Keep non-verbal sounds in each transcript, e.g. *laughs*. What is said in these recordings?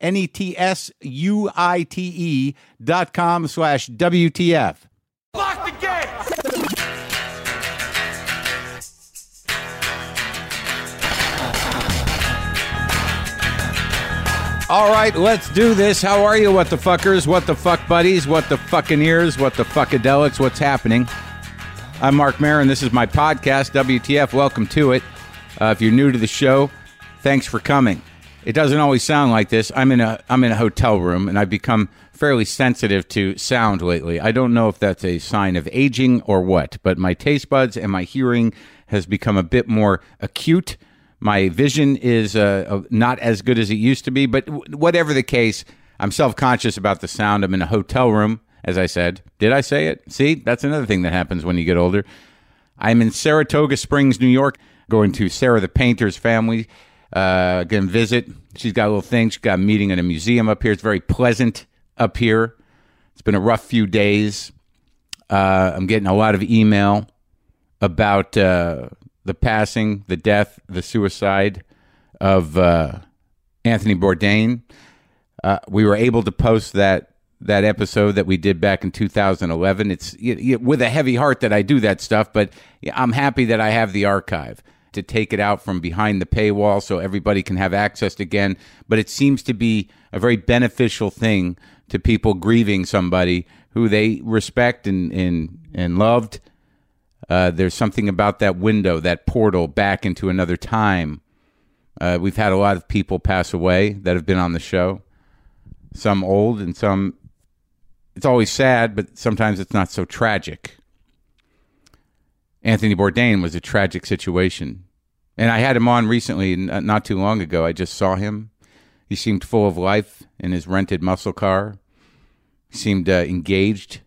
N E T S U I T E dot com slash WTF. Lock the gate! All right, let's do this. How are you, what the fuckers, what the fuck buddies, what the fucking ears, what the fuckadelics, what's happening? I'm Marc Maron. This is my podcast, WTF. Welcome to it. Uh, if you're new to the show, thanks for coming. It doesn't always sound like this. I'm in a I'm in a hotel room, and I've become fairly sensitive to sound lately. I don't know if that's a sign of aging or what, but my taste buds and my hearing has become a bit more acute. My vision is uh, uh, not as good as it used to be, but whatever the case, I'm self conscious about the sound. I'm in a hotel room, as I said. Did I say it? See, that's another thing that happens when you get older. I'm in Saratoga Springs, New York, going to Sarah the Painter's family. Uh, to visit. She's got a little thing. She's got a meeting in a museum up here. It's very pleasant up here. It's been a rough few days. Uh, I'm getting a lot of email about uh, the passing, the death, the suicide of uh, Anthony Bourdain. Uh, we were able to post that that episode that we did back in 2011. It's y- with a heavy heart that I do that stuff, but I'm happy that I have the archive to take it out from behind the paywall so everybody can have access again. But it seems to be a very beneficial thing to people grieving somebody who they respect and and, and loved. Uh, there's something about that window, that portal back into another time. Uh, we've had a lot of people pass away that have been on the show, some old and some. It's always sad, but sometimes it's not so tragic. Anthony Bourdain was a tragic situation. And I had him on recently, not too long ago. I just saw him. He seemed full of life in his rented muscle car. He seemed uh, engaged.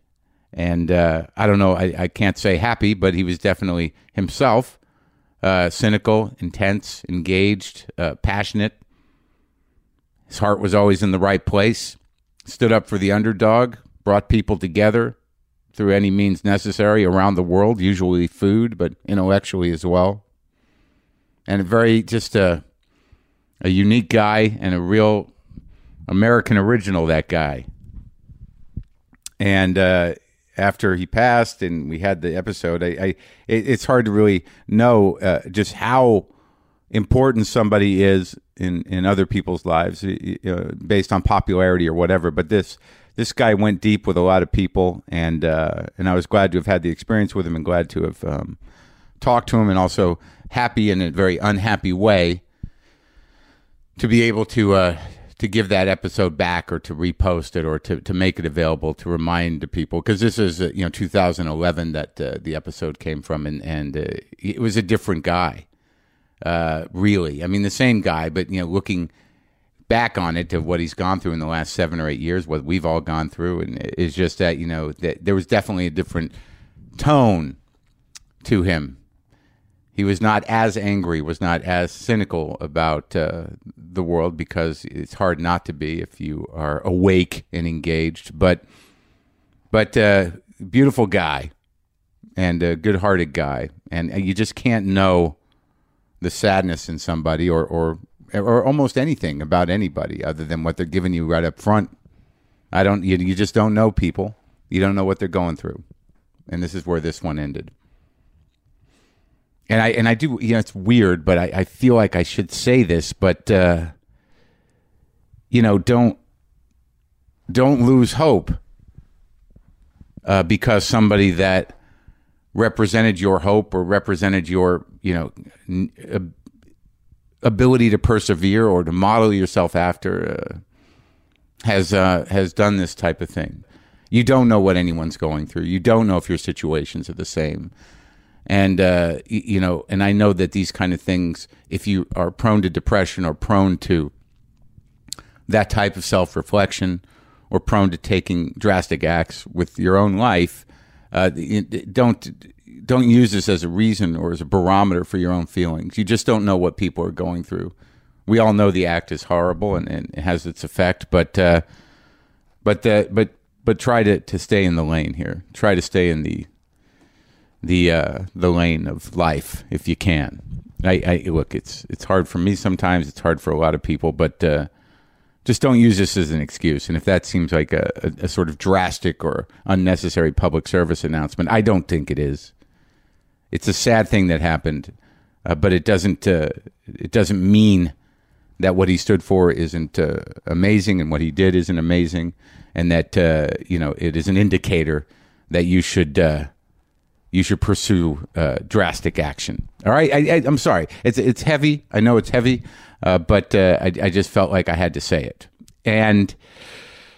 And uh, I don't know, I, I can't say happy, but he was definitely himself uh, cynical, intense, engaged, uh, passionate. His heart was always in the right place. Stood up for the underdog, brought people together through any means necessary around the world, usually food, but intellectually as well. And very just a a unique guy and a real American original. That guy. And uh, after he passed, and we had the episode, I, I it, it's hard to really know uh, just how important somebody is in in other people's lives uh, based on popularity or whatever. But this this guy went deep with a lot of people, and uh, and I was glad to have had the experience with him, and glad to have um, talked to him, and also happy in a very unhappy way to be able to uh, to give that episode back or to repost it or to, to make it available to remind people. Because this is uh, you know 2011 that uh, the episode came from and and uh, it was a different guy uh, really. I mean the same guy but you know looking back on it to what he's gone through in the last seven or eight years what we've all gone through and it's just that you know that there was definitely a different tone to him he was not as angry, was not as cynical about uh, the world because it's hard not to be if you are awake and engaged. But but uh, beautiful guy and a good-hearted guy, and you just can't know the sadness in somebody or or or almost anything about anybody other than what they're giving you right up front. I don't. You, you just don't know people. You don't know what they're going through, and this is where this one ended and I and I do you know it's weird, but I, I feel like I should say this, but uh, you know, don't don't lose hope. uh, because somebody that represented your hope or represented your you know n- ab- ability to persevere or to model yourself after uh, has uh, has done this type of thing. You don't know what anyone's going through. You don't know if your situations are the same. And uh, you know, and I know that these kind of things, if you are prone to depression or prone to that type of self reflection or prone to taking drastic acts with your own life, uh, don't don't use this as a reason or as a barometer for your own feelings. You just don't know what people are going through. We all know the act is horrible and, and it has its effect, but uh, but the, but but try to, to stay in the lane here. Try to stay in the the uh, the lane of life if you can. I, I look, it's it's hard for me sometimes. It's hard for a lot of people, but uh, just don't use this as an excuse. And if that seems like a, a, a sort of drastic or unnecessary public service announcement, I don't think it is. It's a sad thing that happened, uh, but it doesn't uh, it doesn't mean that what he stood for isn't uh, amazing and what he did isn't amazing, and that uh, you know it is an indicator that you should uh, you should pursue uh, drastic action. All right, I, I'm sorry, it's it's heavy. I know it's heavy, but I, I just felt like I had to say it. And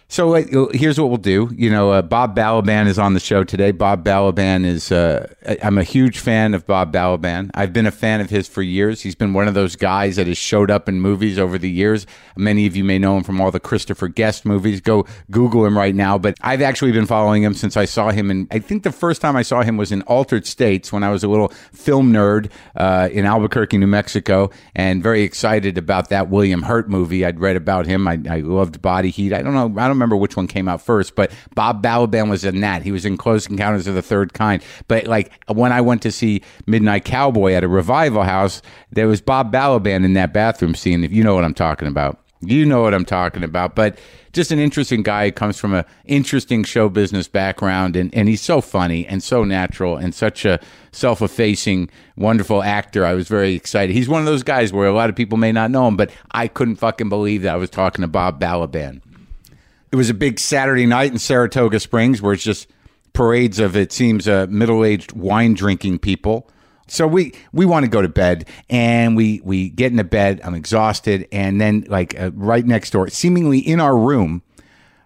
so uh, here's what we'll do. You know, uh, Bob Balaban is on the show today. Bob Balaban is, uh, I'm a huge fan of Bob Balaban. I've been a fan of his for years. He's been one of those guys that has showed up in movies over the years. Many of you may know him from all the Christopher Guest movies. Go Google him right now. But I've actually been following him since I saw him. And I think the first time I saw him was in Altered States when I was a little film nerd uh, in Albuquerque, New Mexico, and very excited about that William Hurt movie. I'd read about him. I, I loved Body Heat. I don't know. I don't remember which one came out first, but Bob Balaban was in that. He was in Close Encounters of the Third Kind. But like when I went to see Midnight Cowboy at a revival house, there was Bob Balaban in that bathroom scene. If you know what I'm talking about, you know what I'm talking about. But just an interesting guy. Comes from a interesting show business background, and, and he's so funny and so natural and such a self-effacing, wonderful actor. I was very excited. He's one of those guys where a lot of people may not know him, but I couldn't fucking believe that I was talking to Bob Balaban. It was a big Saturday night in Saratoga Springs where it's just parades of it seems uh, middle-aged wine drinking people. So we we want to go to bed and we we get into bed. I'm exhausted and then like uh, right next door, seemingly in our room,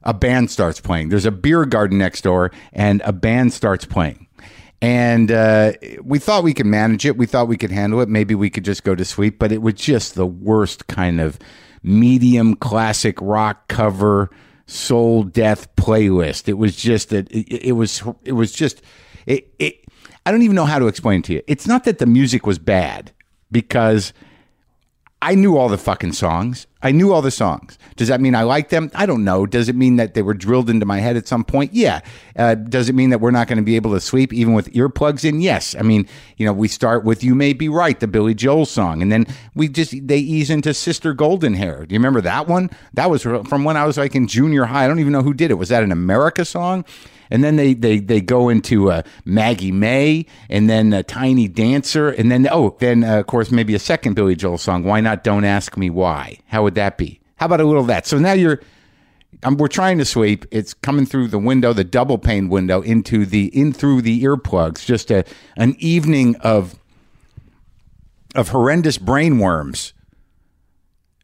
a band starts playing. There's a beer garden next door and a band starts playing. And uh, we thought we could manage it. We thought we could handle it. Maybe we could just go to sleep, but it was just the worst kind of medium classic rock cover soul death playlist. It was just that it, it was it was just it, it I don't even know how to explain it to you. It's not that the music was bad because I knew all the fucking songs. I knew all the songs. Does that mean I like them? I don't know. Does it mean that they were drilled into my head at some point? Yeah. Uh, does it mean that we're not going to be able to sleep even with earplugs in? Yes. I mean, you know, we start with "You May Be Right," the Billy Joel song, and then we just they ease into "Sister Golden Hair." Do you remember that one? That was from when I was like in junior high. I don't even know who did it. Was that an America song? And then they they they go into uh, Maggie May, and then uh, Tiny Dancer, and then oh, then uh, of course maybe a second Billy Joel song. Why not? Don't ask me why. How would that be? How about a little of that? So now you're. Um, we're trying to sweep. It's coming through the window, the double pane window, into the in through the earplugs. Just a an evening of of horrendous brainworms.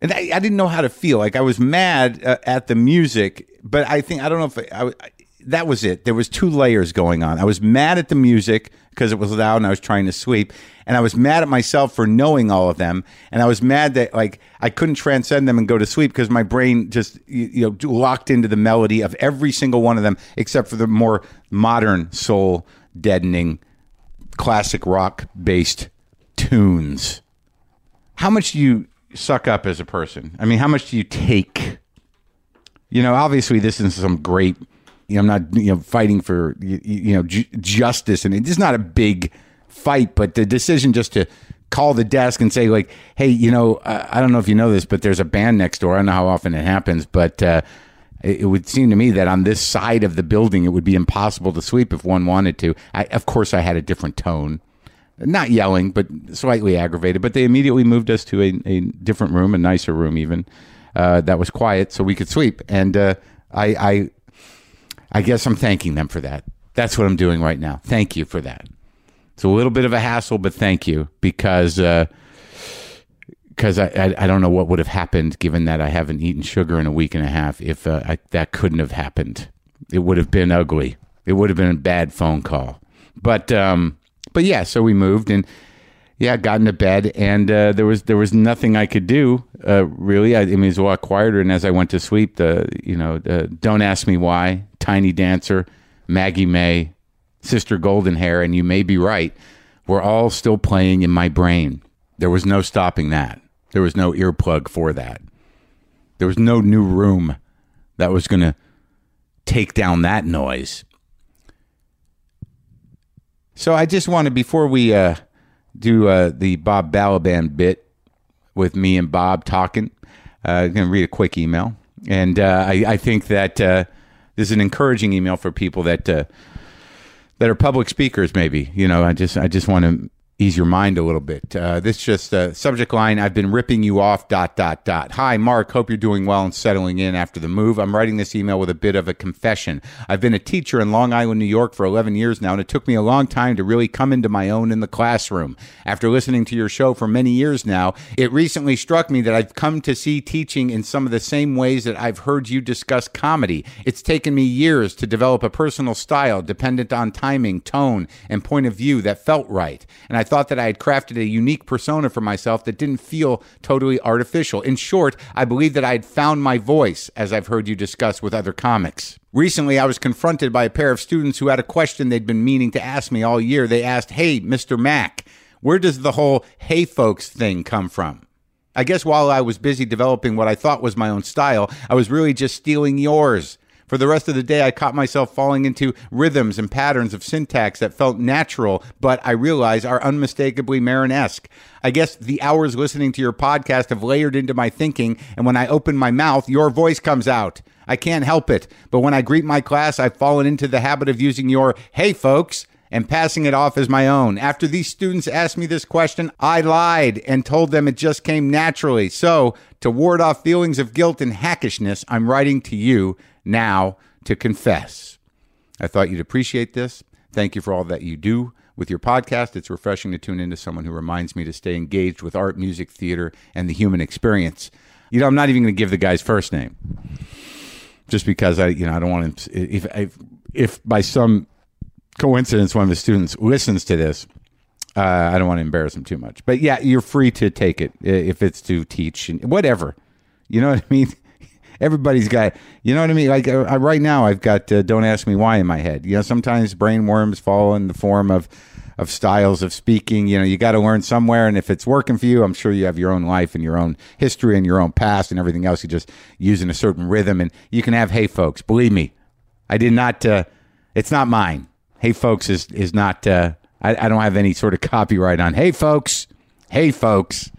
And I, I didn't know how to feel. Like I was mad uh, at the music, but I think I don't know if I, I, that was it. There was two layers going on. I was mad at the music because it was loud and I was trying to sleep, and I was mad at myself for knowing all of them, and I was mad that like I couldn't transcend them and go to sleep because my brain just you, you know locked into the melody of every single one of them except for the more modern soul deadening classic rock based tunes. How much do you suck up as a person? I mean, how much do you take? You know, obviously, this is some great. You know, I'm not you know fighting for you, you know ju- justice, and it's not a big fight, but the decision just to call the desk and say like, "Hey, you know, I, I don't know if you know this, but there's a band next door. I don't know how often it happens, but." uh it it would seem to me that on this side of the building, it would be impossible to sleep if one wanted to. I, of course, I had a different tone not yelling, but slightly aggravated. But they immediately moved us to a, a different room, a nicer room even, uh, that was quiet, so we could sleep. And uh, I, I, I guess I'm thanking them for that. That's what I'm doing right now. Thank you for that. It's a little bit of a hassle, but thank you because uh, because I, I, I don't know what would have happened given that I haven't eaten sugar in a week and a half if uh, I, that couldn't have happened. It would have been ugly. It would have been a bad phone call. But um, but yeah, so we moved and yeah, got into bed and uh, there was there was nothing I could do uh, really. I, I mean, it was a lot quieter. And as I went to sleep, the you know, the, don't ask me why, Tiny Dancer, Maggie May, Sister Golden Hair, and you may be right, were all still playing in my brain. There was no stopping that. There was no earplug for that. There was no new room that was going to take down that noise. So I just wanted, before we uh, do uh, the Bob Balaban bit with me and Bob talking, uh, I'm going to read a quick email. And uh, I, I think that uh, this is an encouraging email for people that that are public speakers. Maybe you know, I just I just want to ease your mind a little bit. Uh, this just uh, subject line. I've been ripping you off. Dot dot dot. Hi, Marc. Hope you're doing well and settling in after the move. I'm writing this email with a bit of a confession. I've been a teacher in Long Island, New York, for 11 years now, and it took me a long time to really come into my own in the classroom. After listening to your show for many years now, it recently struck me that I've come to see teaching in some of the same ways that I've heard you discuss comedy. It's taken me years to develop a personal style dependent on timing, tone, and point of view that felt right, and I thought that I had crafted a unique persona for myself that didn't feel totally artificial. In short, I believe that I had found my voice, as I've heard you discuss with other comics. Recently, I was confronted by a pair of students who had a question they'd been meaning to ask me all year. They asked, Hey, Mr. Mack, where does the whole hey folks thing come from? I guess while I was busy developing what I thought was my own style, I was really just stealing yours. For the rest of the day, I caught myself falling into rhythms and patterns of syntax that felt natural, but I realize are unmistakably Maron-esque. I guess the hours listening to your podcast have layered into my thinking, and when I open my mouth, your voice comes out. I can't help it, but when I greet my class, I've fallen into the habit of using your hey folks and passing it off as my own. After these students asked me this question, I lied and told them it just came naturally. So, to ward off feelings of guilt and hackishness, I'm writing to you now to confess. I thought you'd appreciate this. Thank you for all that you do with your podcast. It's refreshing to tune into someone who reminds me to stay engaged with art, music, theater, and the human experience. You know, I'm not even going to give the guy's first name, just because I, you know, I don't want to. If if, if by some coincidence one of the students listens to this, uh, I don't want to embarrass him too much. But yeah, you're free to take it if it's to teach and whatever. You know what I mean? Everybody's got, you know what I mean? Like uh, right now, I've got uh, "Don't Ask Me Why" in my head. You know, sometimes brain worms fall in the form of of styles of speaking. You know, you got to learn somewhere, and if it's working for you, I'm sure you have your own life and your own history and your own past and everything else. You just using a certain rhythm, and you can have "Hey, folks." Believe me, I did not. Uh, it's not mine. "Hey, folks" is is not. Uh, I, I don't have any sort of copyright on "Hey, folks." Hey, folks.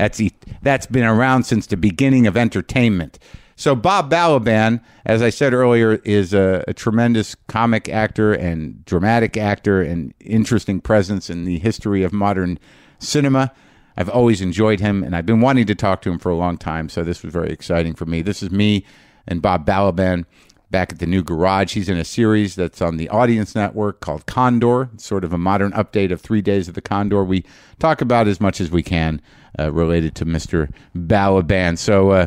That's that's been around since the beginning of entertainment. So Bob Balaban, as I said earlier, is a, a, tremendous comic actor and dramatic actor and interesting presence in the history of modern cinema. I've always enjoyed him, and I've been wanting to talk to him for a long time. So this was very exciting for me. This is me and Bob Balaban back at the new garage. He's in a series that's on the Audience Network called Condor, sort of a modern update of Three Days of the Condor. We talk about as much as we can related to Mr. Balaban. So, uh,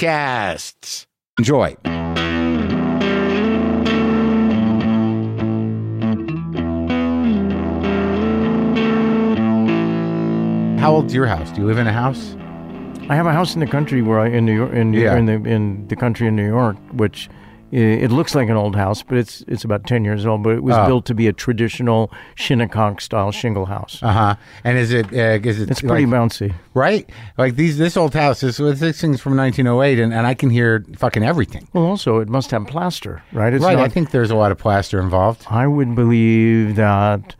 podcasts. Enjoy. How old's your house? Do you live in a house? I have a house in the country where I in New York in, New, Yeah. in the in the country in New York, which it looks like an old house, but it's it's about ten years old. But it was Oh. built to be a traditional Shinnecock style shingle house. Uh huh. And is it? Uh, is it? it's pretty like, bouncy. right. Like these. This old house. This this thing's from 1908, and, and I can hear fucking everything. Well, also it must have plaster, right? It's right. not- I think there's a lot of plaster involved. I would believe that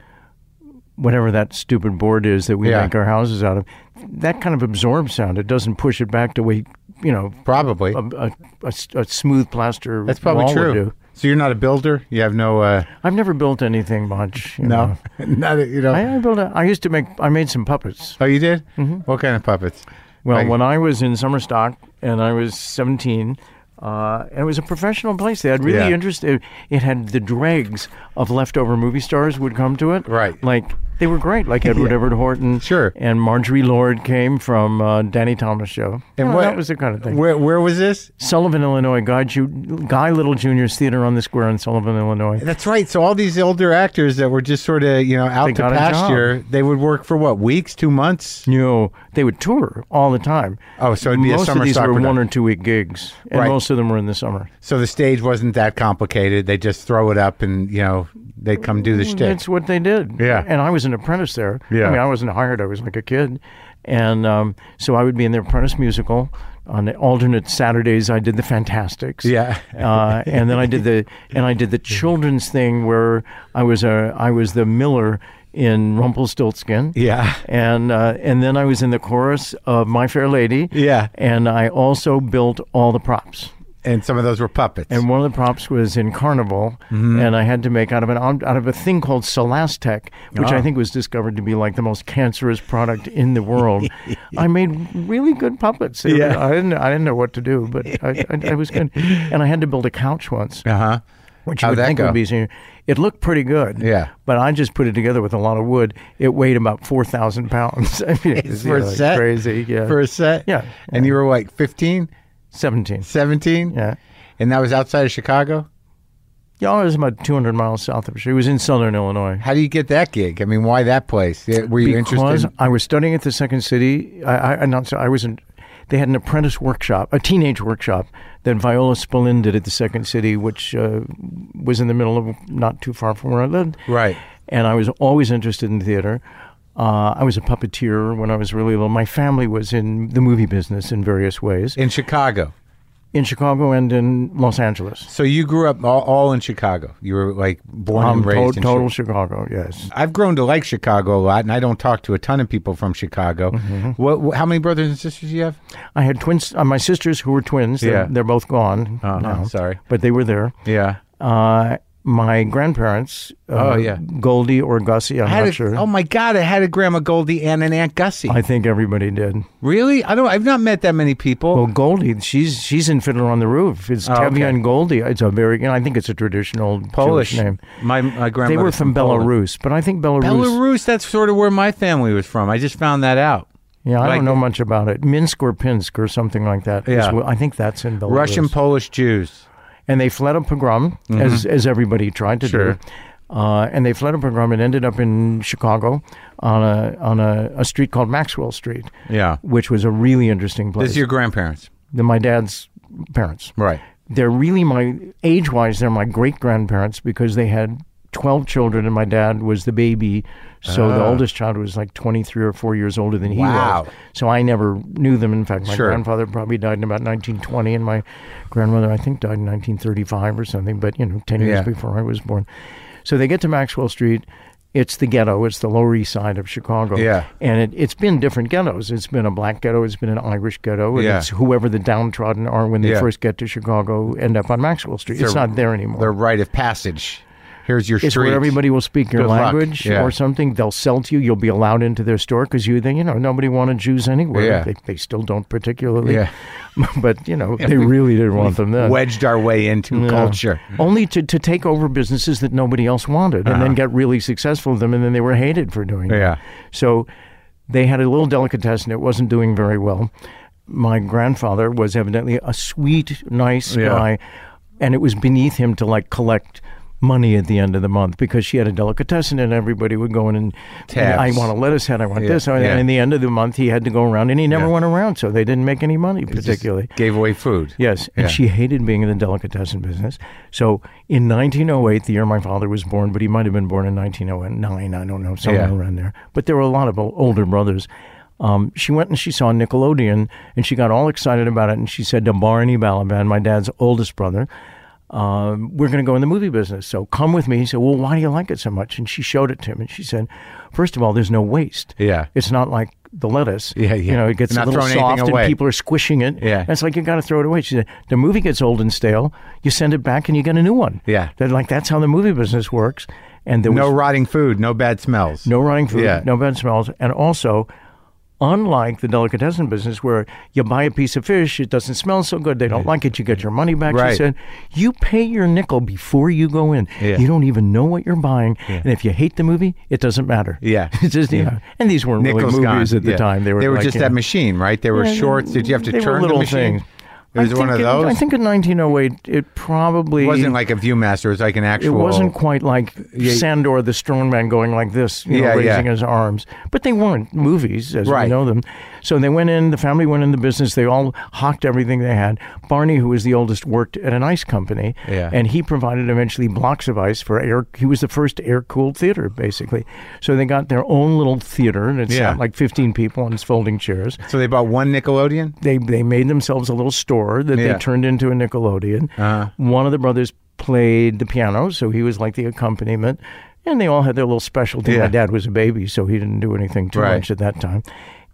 whatever that stupid board is that we Yeah. make our houses out of, that kind of absorbs sound. It doesn't push it back the way you know Probably. a a smooth plaster. That's probably true. So you're not a builder. You have no. Uh, I've never built anything much. you know. no. *laughs* not. A, you know. I, I built. A, I used to make. I made some puppets. oh, you did. What kind of puppets? Well, Like- when I was in summer stock and I was 17, uh, and it was a professional place. They had really Yeah. interesting. It had the dregs of leftover movie stars would come to it. Right. Like they were great. Like Edward Yeah. Everett Horton. Sure. And Marjorie Lord came from uh, Danny Thomas show. And You know, what- that was the kind of thing. Where Where was this? Sullivan, Illinois. Guy, Ju- Guy Little Jr.'s Theater on the Square in Sullivan, Illinois. That's right. So all these older actors that were just sort of you know out They to pasture, they would work for what weeks, two months. You know, they would tour all the time. Oh, so it'd be a most summer of these were production. one or two week gigs, and Right. most of them were in the summer. So the stage wasn't that complicated. They just throw it up, and you know they come do the shtick. That's what they did. Yeah. And I was an apprentice there. Yeah. I mean, I wasn't hired. I was like a kid. And um, so I would be in the apprentice musical. On the alternate Saturdays, I did the Fantasticks. Yeah. uh, and then I did the and I did the *laughs* children's thing where I was a I was the Miller in Rumpelstiltskin. Yeah. And uh, and then I was in the chorus of My Fair Lady. Yeah. And I also built all the props. And some of those were puppets. And one of the props was in Carnival, Mm-hmm. and I had to make out of an out of a thing called Celastic, which Oh. I think was discovered to be like the most cancerous product in the world. *laughs* I made really good puppets. Yeah. I didn't I didn't know what to do, but I, I, I was good. *laughs* And I had to build a couch once, uh huh. which you How'd would that think go? would be. It looked pretty good. Yeah. But I just put it together with a lot of wood. It weighed about four thousand pounds. *laughs* I mean, For a set? crazy. Yeah. For a set. Yeah. And you were like 15, seventeen. 17? Yeah. And that was outside of Chicago. Yeah, it was about 200 miles south of. Chicago. It was in southern Illinois. How do you get that gig? I mean, why that place? Were you because interested? I was studying at the Second City. I, I, I not I wasn't. They had an apprentice workshop, a teenage workshop that Viola Spolin did at the Second City, which uh, was in the middle of not too far from where I lived. Right. And I was always interested in theater. Uh, I was a puppeteer when I was really little. My family was in the movie business in various ways In Chicago. in Chicago and in Los Angeles. So you grew up all, all in Chicago. You were like born Um, and raised to- in total Chicago. Yes. I've grown to like Chicago a lot, and I don't talk to a ton of people from Chicago. Mm-hmm. What, what? How many brothers and sisters do you have? I had twins. Uh, my sisters who were twins. They're, Yeah. they're both gone Uh-huh, now, sorry. but they were there. Yeah. Uh, my grandparents. Uh, Oh, yeah. Goldie or Gussie. I'm had not a, sure. Oh my God! I had a grandma Goldie and an aunt Gussie. I think everybody did. really? I don't. I've not met that many people. Well, Goldie, she's she's in Fiddler on the Roof. It's Oh, Tevye okay. and Goldie. It's a very, you know, I think it's a traditional Polish Jewish name. My my grandmother. They were from, Poland. Belarus, but I think Belarus. Belarus. That's sort of where my family was from. I just found that out. Yeah, I Like- don't know much about it. Minsk or Pinsk or something like that. Yeah. I think that's in Belarus. Russian, Polish Jews. And they fled a pogrom as as everybody tried to Mm-hmm. Sure. do. Uh, and they fled a pogrom and ended up in Chicago on a on a, a street called Maxwell Street, Yeah. which was a really interesting place. This is your grandparents, The- my dad's parents. right? They're really my age wise. They're my great grandparents because they had twelve children, and my dad was the baby. So the Ah. oldest child was like twenty three or four years older than he Wow. was. So I never knew them. In fact, my Sure. grandfather probably died in about nineteen twenty, and my grandmother I think died in nineteen thirty five or something. But you know, ten years Yeah. before I was born. So they get to Maxwell Street. It's the ghetto. It's the Lower East Side of Chicago. Yeah. And it, it's been different ghettos. It's been a black ghetto. It's been an Irish ghetto. And Yeah. it's whoever the downtrodden are when they Yeah. first get to Chicago end up on Maxwell Street. it's They're- not there anymore. The rite of passage. Here's your It's street. where everybody will speak your Good language Yeah. or something. They'll sell to you. You'll be allowed into their store because you, you know, nobody wanted Jews anywhere. Yeah. They, they still don't particularly. Yeah. *laughs* but you know, they really didn't want them then. wedged our way into Yeah. culture. Only to, to take over businesses that nobody else wanted and then get really successful with them, and then they were hated for doing it. Uh-huh. Yeah. So they had a little delicatessen. It wasn't doing very well. My grandfather was evidently a sweet, nice Yeah. guy, and it was beneath him to like collect money at the end of the month because she had a delicatessen and everybody would go in and, I want a lettuce head, I want Yeah, this. And yeah. in the end of the month, he had to go around and he never Yeah. went around, so they didn't make any money particularly. gave away food. Yes, and she hated being in the delicatessen business. So in 1908, the year my father was born, but he might have been born in 1909, I don't know, somewhere around there. But there were a lot of older brothers. Um, she went and she saw Nickelodeon, and she got all excited about it. And she said to Barney Balaban, my dad's oldest brother, um, "We're going to go in the movie business. So come with me." He said, "Well, why do you like it so much?" And she showed it to him, and she said, first of all, there's no waste. Yeah. It's not like the lettuce. Yeah, yeah. You know, it gets a little soft, and people are squishing it. Yeah. And it's like you got to throw it away. She said, "The movie gets old and stale. You send it back, and you get a new one." Yeah. They're like that's how the movie business works. And there No was rotting food, no bad smells. no rotting food, Yeah. no bad smells, and also, unlike the delicatessen business where you buy a piece of fish, it doesn't smell so good, they don't like it, you get your money back. Right. She said, you pay your nickel before you go in. Yeah. You don't even know what you're buying, and if you hate the movie, it doesn't matter. Yeah. *laughs* it's just you know. And these weren't Nickels really movies gone. at the Yeah. time. They were They like, just you that machine, right? They were yeah, shorts. Did you have to turn little the machine? things. It was one of those. I think in 1908, it probably it wasn't like a ViewMaster. It was like an actual. it wasn't quite like Yeah. Sandow the strongman going like this, you know, Yeah, raising yeah. his arms. But they weren't movies as Right. we know them. So they went in, the family went in the business, they all hawked everything they had. Barney, who was the oldest, worked at an ice company. Yeah. And he provided eventually blocks of ice for air. He was the first air cooled theater, basically. So they got their own little theater, and it's Yeah. like 15 people on its folding chairs So they bought one Nickelodeon. they they made themselves a little store that Yeah. they turned into a Nickelodeon. Uh-huh. One of the brothers played the piano, so he was like the accompaniment, and they all had their little specialty. Yeah. My dad was a baby, so he didn't do anything too Right. much at that time.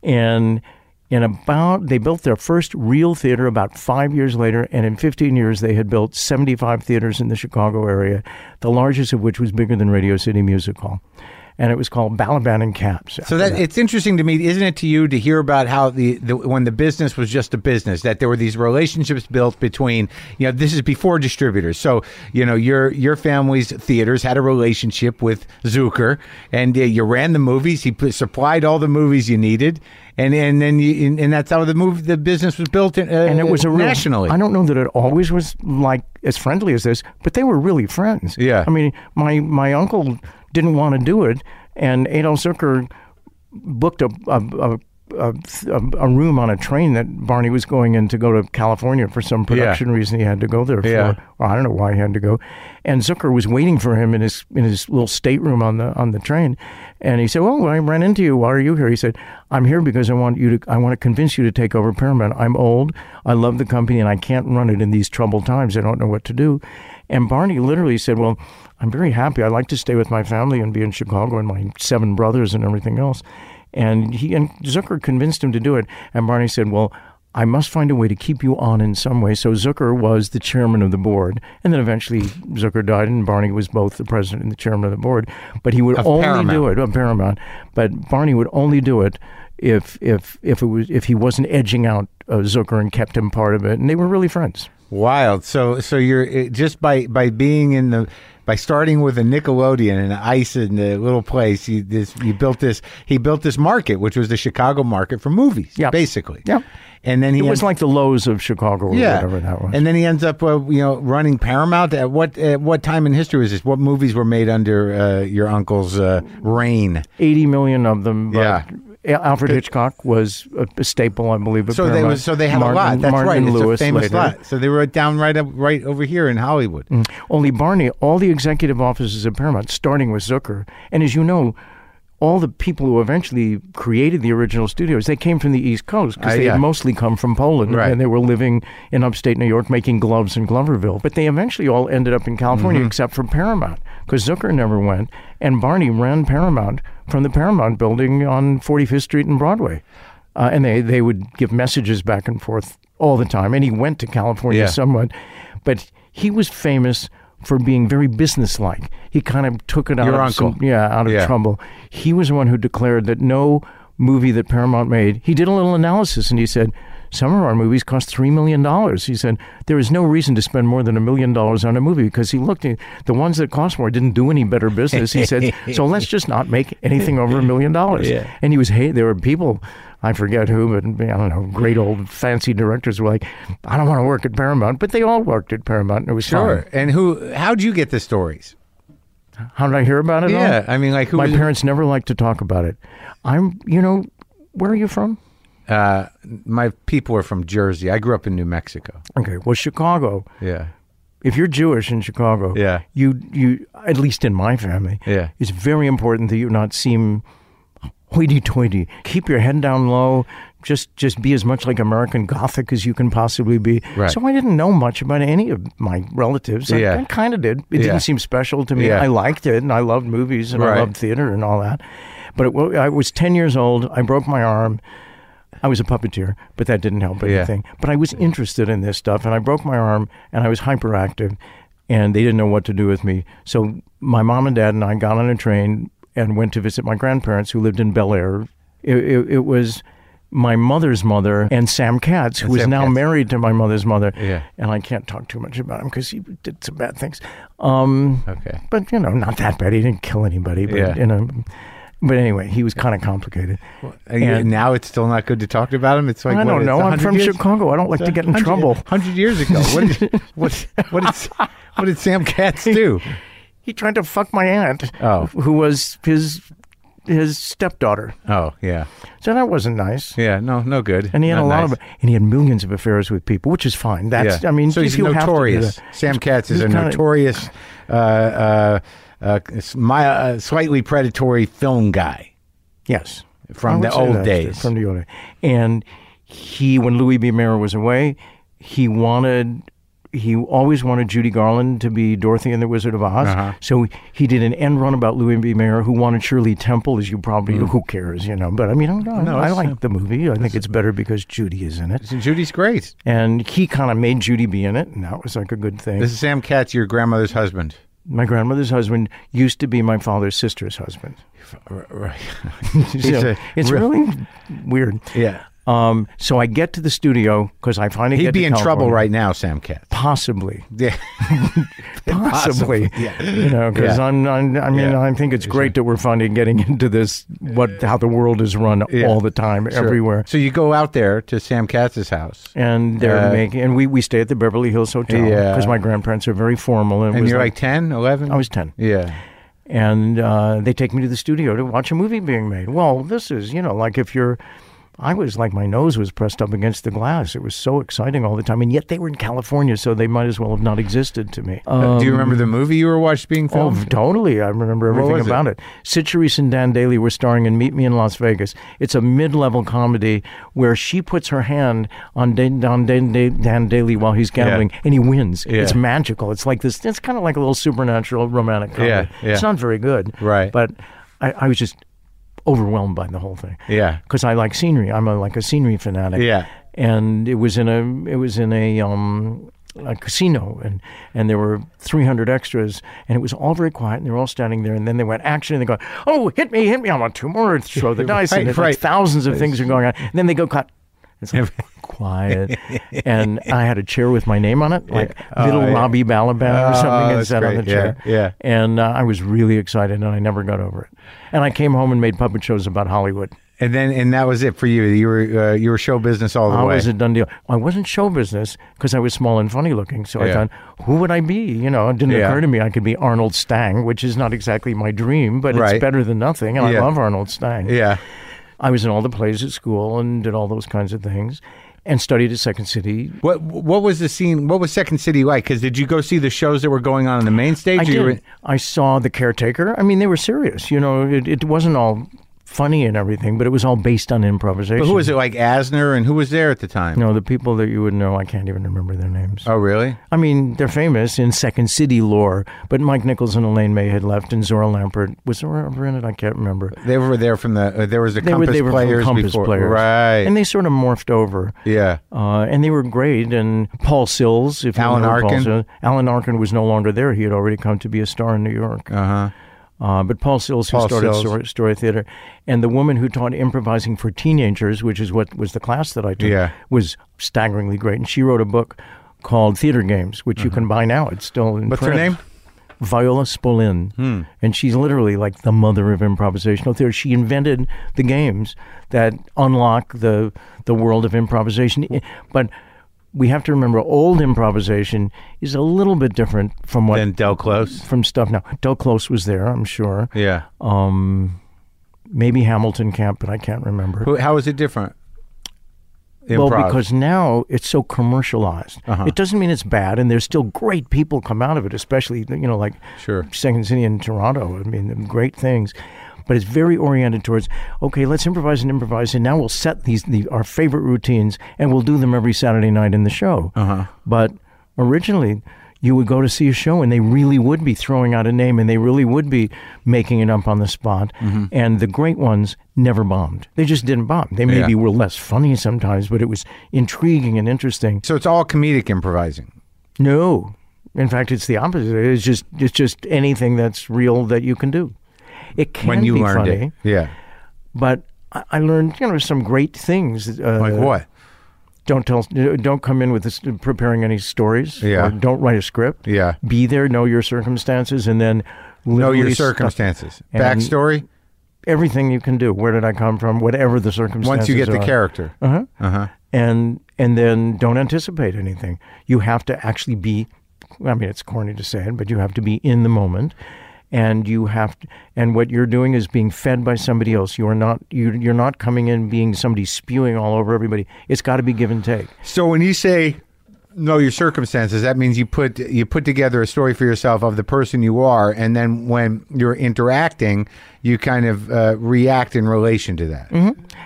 And in about they built their first real theater about five years later, and in 15 years they had built 75 theaters in the Chicago area, the largest of which was bigger than Radio City Music Hall. And it was called Balaban and Katz. So after that it's interesting to me, isn't it, to you to hear about how the, the when the business was just a business, that there were these relationships built between, you know, this is before distributors. So you know, your your family's theaters had a relationship with Zukor, and uh, you ran the movies. He put, supplied all the movies you needed, and and then you, and, and that's how the movie the business was built. In, uh, and it was a real, nationally. I don't know that it always was like as friendly as this, but they were really friends. Yeah. I mean, my my uncle didn't want to do it, and Adolph Zukor booked a a, a a, a room on a train that Barney was going in to go to California for some production reason. He had to go there for. Yeah. Well, I don't know why he had to go, and Zukor was waiting for him in his in his little stateroom on the on the train, and he said, "Well, I ran into you. Why are you here?" He said, "I'm here because I want you to. I want to convince you to take over Paramount. I'm old. I love the company, and I can't run it in these troubled times. I don't know what to do." And Barney literally said, "Well, I'm very happy. I like to stay with my family and be in Chicago and my seven brothers and everything else." And he and Zukor convinced him to do it. And Barney said, "Well." I must find a way to keep you on in some way. So Zukor was the chairman of the board, and then eventually Zukor died, and Barney was both the president and the chairman of the board. But he would Of only Paramount. do it of Paramount. But Barney would only do it if if if it was if he wasn't edging out uh, Zukor and kept him part of it, and they were really friends. Wild. So so you're it- just by by being in the by starting with a Nickelodeon and ice in the little place, you this you built this. He built this market, which was the Chicago market for movies, Yeah. basically. Yeah. And then he It was ends- like the Loew's of Chicago, or yeah, whatever that was. and then he ends up, uh, you know, running Paramount. At what at what time in history was this? What movies were made under uh, your uncle's uh, reign? Eighty million of them. Yeah. Al- Alfred Hitchcock was a, staple, I believe. So they was so they had Martin, a lot. That's Martin right. and It's a famous later. lot. So they were down right up, right over here in Hollywood. Only Barney, all the executive offices at Paramount, starting with Zukor, and as you know, all the people who eventually created the original studios, they came from the East Coast because Uh, they yeah. had mostly come from Poland, Right. and they were living in upstate New York making gloves in Gloversville. But they eventually all ended up in California, Mm-hmm. except for Paramount, because Zukor never went, and Barney ran Paramount from the Paramount building on 45th Street and Broadway, uh, and they they would give messages back and forth all the time. And he went to California Yeah. somewhat, but he was famous for being very businesslike. He kind of took it out Your of some- yeah, out of Yeah. trouble. He was the one who declared that no movie that Paramount made. He did a little analysis and he said some of our movies cost three million dollars. He said there is no reason to spend more than a million dollars on a movie because he looked at the ones that cost more didn't do any better business. He said *laughs* so let's just not make anything over a million dollars. And he was hey, there were people. I forget who, but I don't know. Great old fancy directors were like, "I don't want to work at Paramount," but they all worked at Paramount, and it was Sure. And who? How'd you get the stories? How did I hear about it? all? Yeah, I mean, like who My parents never liked to talk about it. I'm, you know, where are you from? Uh, my people are from Jersey. I grew up in New Mexico. Okay, well, Chicago. Yeah, If you're Jewish in Chicago, Yeah. you you at least in my family, Yeah. it's very important that you not seem hoity-toity. Keep your head down low. Just just be as much like American Gothic as you can possibly be. Right. So I didn't know much about any of my relatives. I, Yeah. I kind of did. It Yeah. didn't seem special to me. Yeah. I liked it, and I loved movies, and Right. I loved theater and all that. But it, I was ten years old. I broke my arm. I was a puppeteer, but that didn't help Yeah. anything. But I was interested in this stuff, and I broke my arm, and I was hyperactive, and they didn't know what to do with me. So my mom and dad and I got on a train and went to visit my grandparents, who lived in Bel Air. It, it, it was my mother's mother and Sam Katz, who And is Sam now Katz. married to my mother's mother. Yeah. And I can't talk too much about him because he did some bad things. Um, Okay. but you know, not that bad. He didn't kill anybody. But Yeah. you know, but anyway, he was kind of complicated. And And- now it's still not good to talk about him. It's like I what, don't it's know. I'm from years? Chicago. I don't like to get in trouble. Hundred years ago, what did *laughs* what what did what did Sam Katz do? *laughs* He tried to fuck my aunt, Oh. who was his his stepdaughter. Oh yeah, So that wasn't nice. yeah. No, no good. And he had Not a lot nice. of, and he had millions of affairs with people, which is fine. That's, Yeah. I mean, so he's if you have to do notorious. Sam Katz is a notorious, uh, uh, uh, my, uh, slightly predatory film guy. Yes, From the old days. From the old days. And he, when Louis B. Mayer was away, he wanted. He always wanted Judy Garland to be Dorothy in The Wizard of Oz. Uh-huh. So he did an end run about Louis B. Mayer, who wanted Shirley Temple, as you probably, who cares, you know. But I mean, I, Mm. No, I like the movie. I think it's better because Judy is in it. Judy's great. And he kind of made Judy be in it, and that was like a good thing. This is Sam Katz, your grandmother's husband. My grandmother's husband used to be my father's sister's husband. Right. *laughs* So it's real- really weird. Yeah. Um, so I get to the studio because I finally He'd be in trouble right now, Sam Katz. Possibly, Yeah. *laughs* *laughs* possibly. Yeah. You know, because Yeah. I'm, I'm. I mean, Yeah. I think it's great that we're finally getting *laughs* into this. What how the world is run Yeah. all the time, Sure. everywhere. So you go out there to Sam Katz's house. And they're Uh, making, and we, we stay at the Beverly Hills Hotel Yeah. because my grandparents are very formal. And, And you're like 10, 11? I was ten. Yeah. and uh, they take me to the studio to watch a movie being made. Well, this is, you know, like if you're. I was like my nose was pressed up against the glass. It was so exciting all the time, and yet they were in California, so they might as well have not existed to me. Uh, Do you remember the movie you were watched being filmed? Oh, totally. I remember everything it? about it. Cyd Charisse and Dan Dailey were starring in Meet Me in Las Vegas. It's a mid-level comedy where she puts her hand on Dan, Dan, Dan, Dan Dailey while he's gambling, and he wins. Yeah. It's magical. It's like this. It's kind of like a little supernatural romantic comedy. Yeah, yeah. It's not very good, Right. But I, I was just overwhelmed by the whole thing Yeah. because I like scenery. I'm a, like a scenery fanatic. Yeah. And it was in a it was in a um a casino and and there were 300 extras and it was all very quiet and they were all standing there and then they went action and they go oh hit me hit me I want two more throw the *laughs* dice Right, and it's right. like thousands of things are going on and then they go cut it's like *laughs* *laughs* quiet and I had a chair with my name on it like Oh, little yeah. Lobby Balaban or Oh, something and sat on the great. Yeah, chair yeah. and uh, I was really excited and I never got over it and I came home and made puppet shows about Hollywood And then, and that was it for you. You were, uh, you were show business all the I way. was a done deal. I wasn't show business because I was small and funny looking. So I thought, who would I be? You know, it didn't Yeah. occur to me I could be Arnold Stang, which is not exactly my dream, but Right. it's better than nothing. And Yeah. I love Arnold Stang. yeah. I was in all the plays at school and did all those kinds of things and studied at Second City. What What was the scene? What was Second City like? Because did you go see the shows that were going on on the main stage? I did. were- I saw The Caretaker. I mean, they were serious. You know, it, it wasn't all funny and everything, but it was all based on improvisation. But who was it? Like Asner, and who was there at the time? No, the people that you would know, I can't even remember their names. Oh, really? I mean, they're famous in Second City lore, but Mike Nichols and Elaine May had left, and Zohra Lampert was Zohra ever in it? I can't remember. They were there from the. Uh, there was the They were Compass they were players Compass before, players, right? And they sort of morphed over, yeah. uh, and they were great. And Paul Sills, if you Alan know Paul Arkin? Sills- Alan Arkin was no longer there; he had already come to be a star in New York. Uh huh. Uh, but Paul Sills, who Paul started Sills. story, story theater, and the woman who taught improvising for teenagers, which is what was the class that I took, Yeah. was staggeringly great. And she wrote a book called Theater Games, which you can buy now. It's still in Mm-hmm. What's her name? Viola Spolin. Hmm. And she's literally like the mother of improvisational theater. She invented the games that unlock the the world of improvisation. But we have to remember old improvisation is a little bit different from what Then Del Close. from stuff now. Del Close was there, I'm sure. Yeah. Um, maybe Hamilton Camp, but I can't remember. Who- How is it different? Well, because now it's so commercialized. Uh-huh. It doesn't mean it's bad, and there's still great people come out of it, especially you know like Sure. Second City in Toronto. I mean, great things. But it's very oriented towards okay, let's improvise and improvise, and now we'll set these the, our favorite routines, and we'll do them every Saturday night in the show. Uh-huh. But originally, you would go to see a show, and they really would be throwing out a name, and they really would be making it up on the spot. Mm-hmm. And the great ones never bombed. They just didn't bomb. They maybe Yeah. were less funny sometimes, but it was intriguing and interesting. So it's all comedic improvising. No, in fact, it's the opposite. It's just it's just anything that's real that you can do. It can when you be learned funny, it. Yeah. but I I learned you know some great things. Uh, Like what? Don't tell. Don't come in with this, preparing any stories. Yeah. Or don't write a script. Yeah. Be there. Know your circumstances, and then Know your circumstances. Backstory. everything you can do. Where did I come from? Whatever the circumstances. Once you get the are. character. Uh-huh. Uh huh. and and then don't anticipate anything. You have to actually be. I mean, it's corny to say it, but you have to be in the moment, and you have to. And what you're doing is being fed by somebody else. You are not. You you're not coming in being somebody spewing all over everybody. It's got to be give and take. So when you say know your circumstances, that means you put you put together a story for yourself of the person you are, and then when you're interacting, you kind of uh, react in relation to that.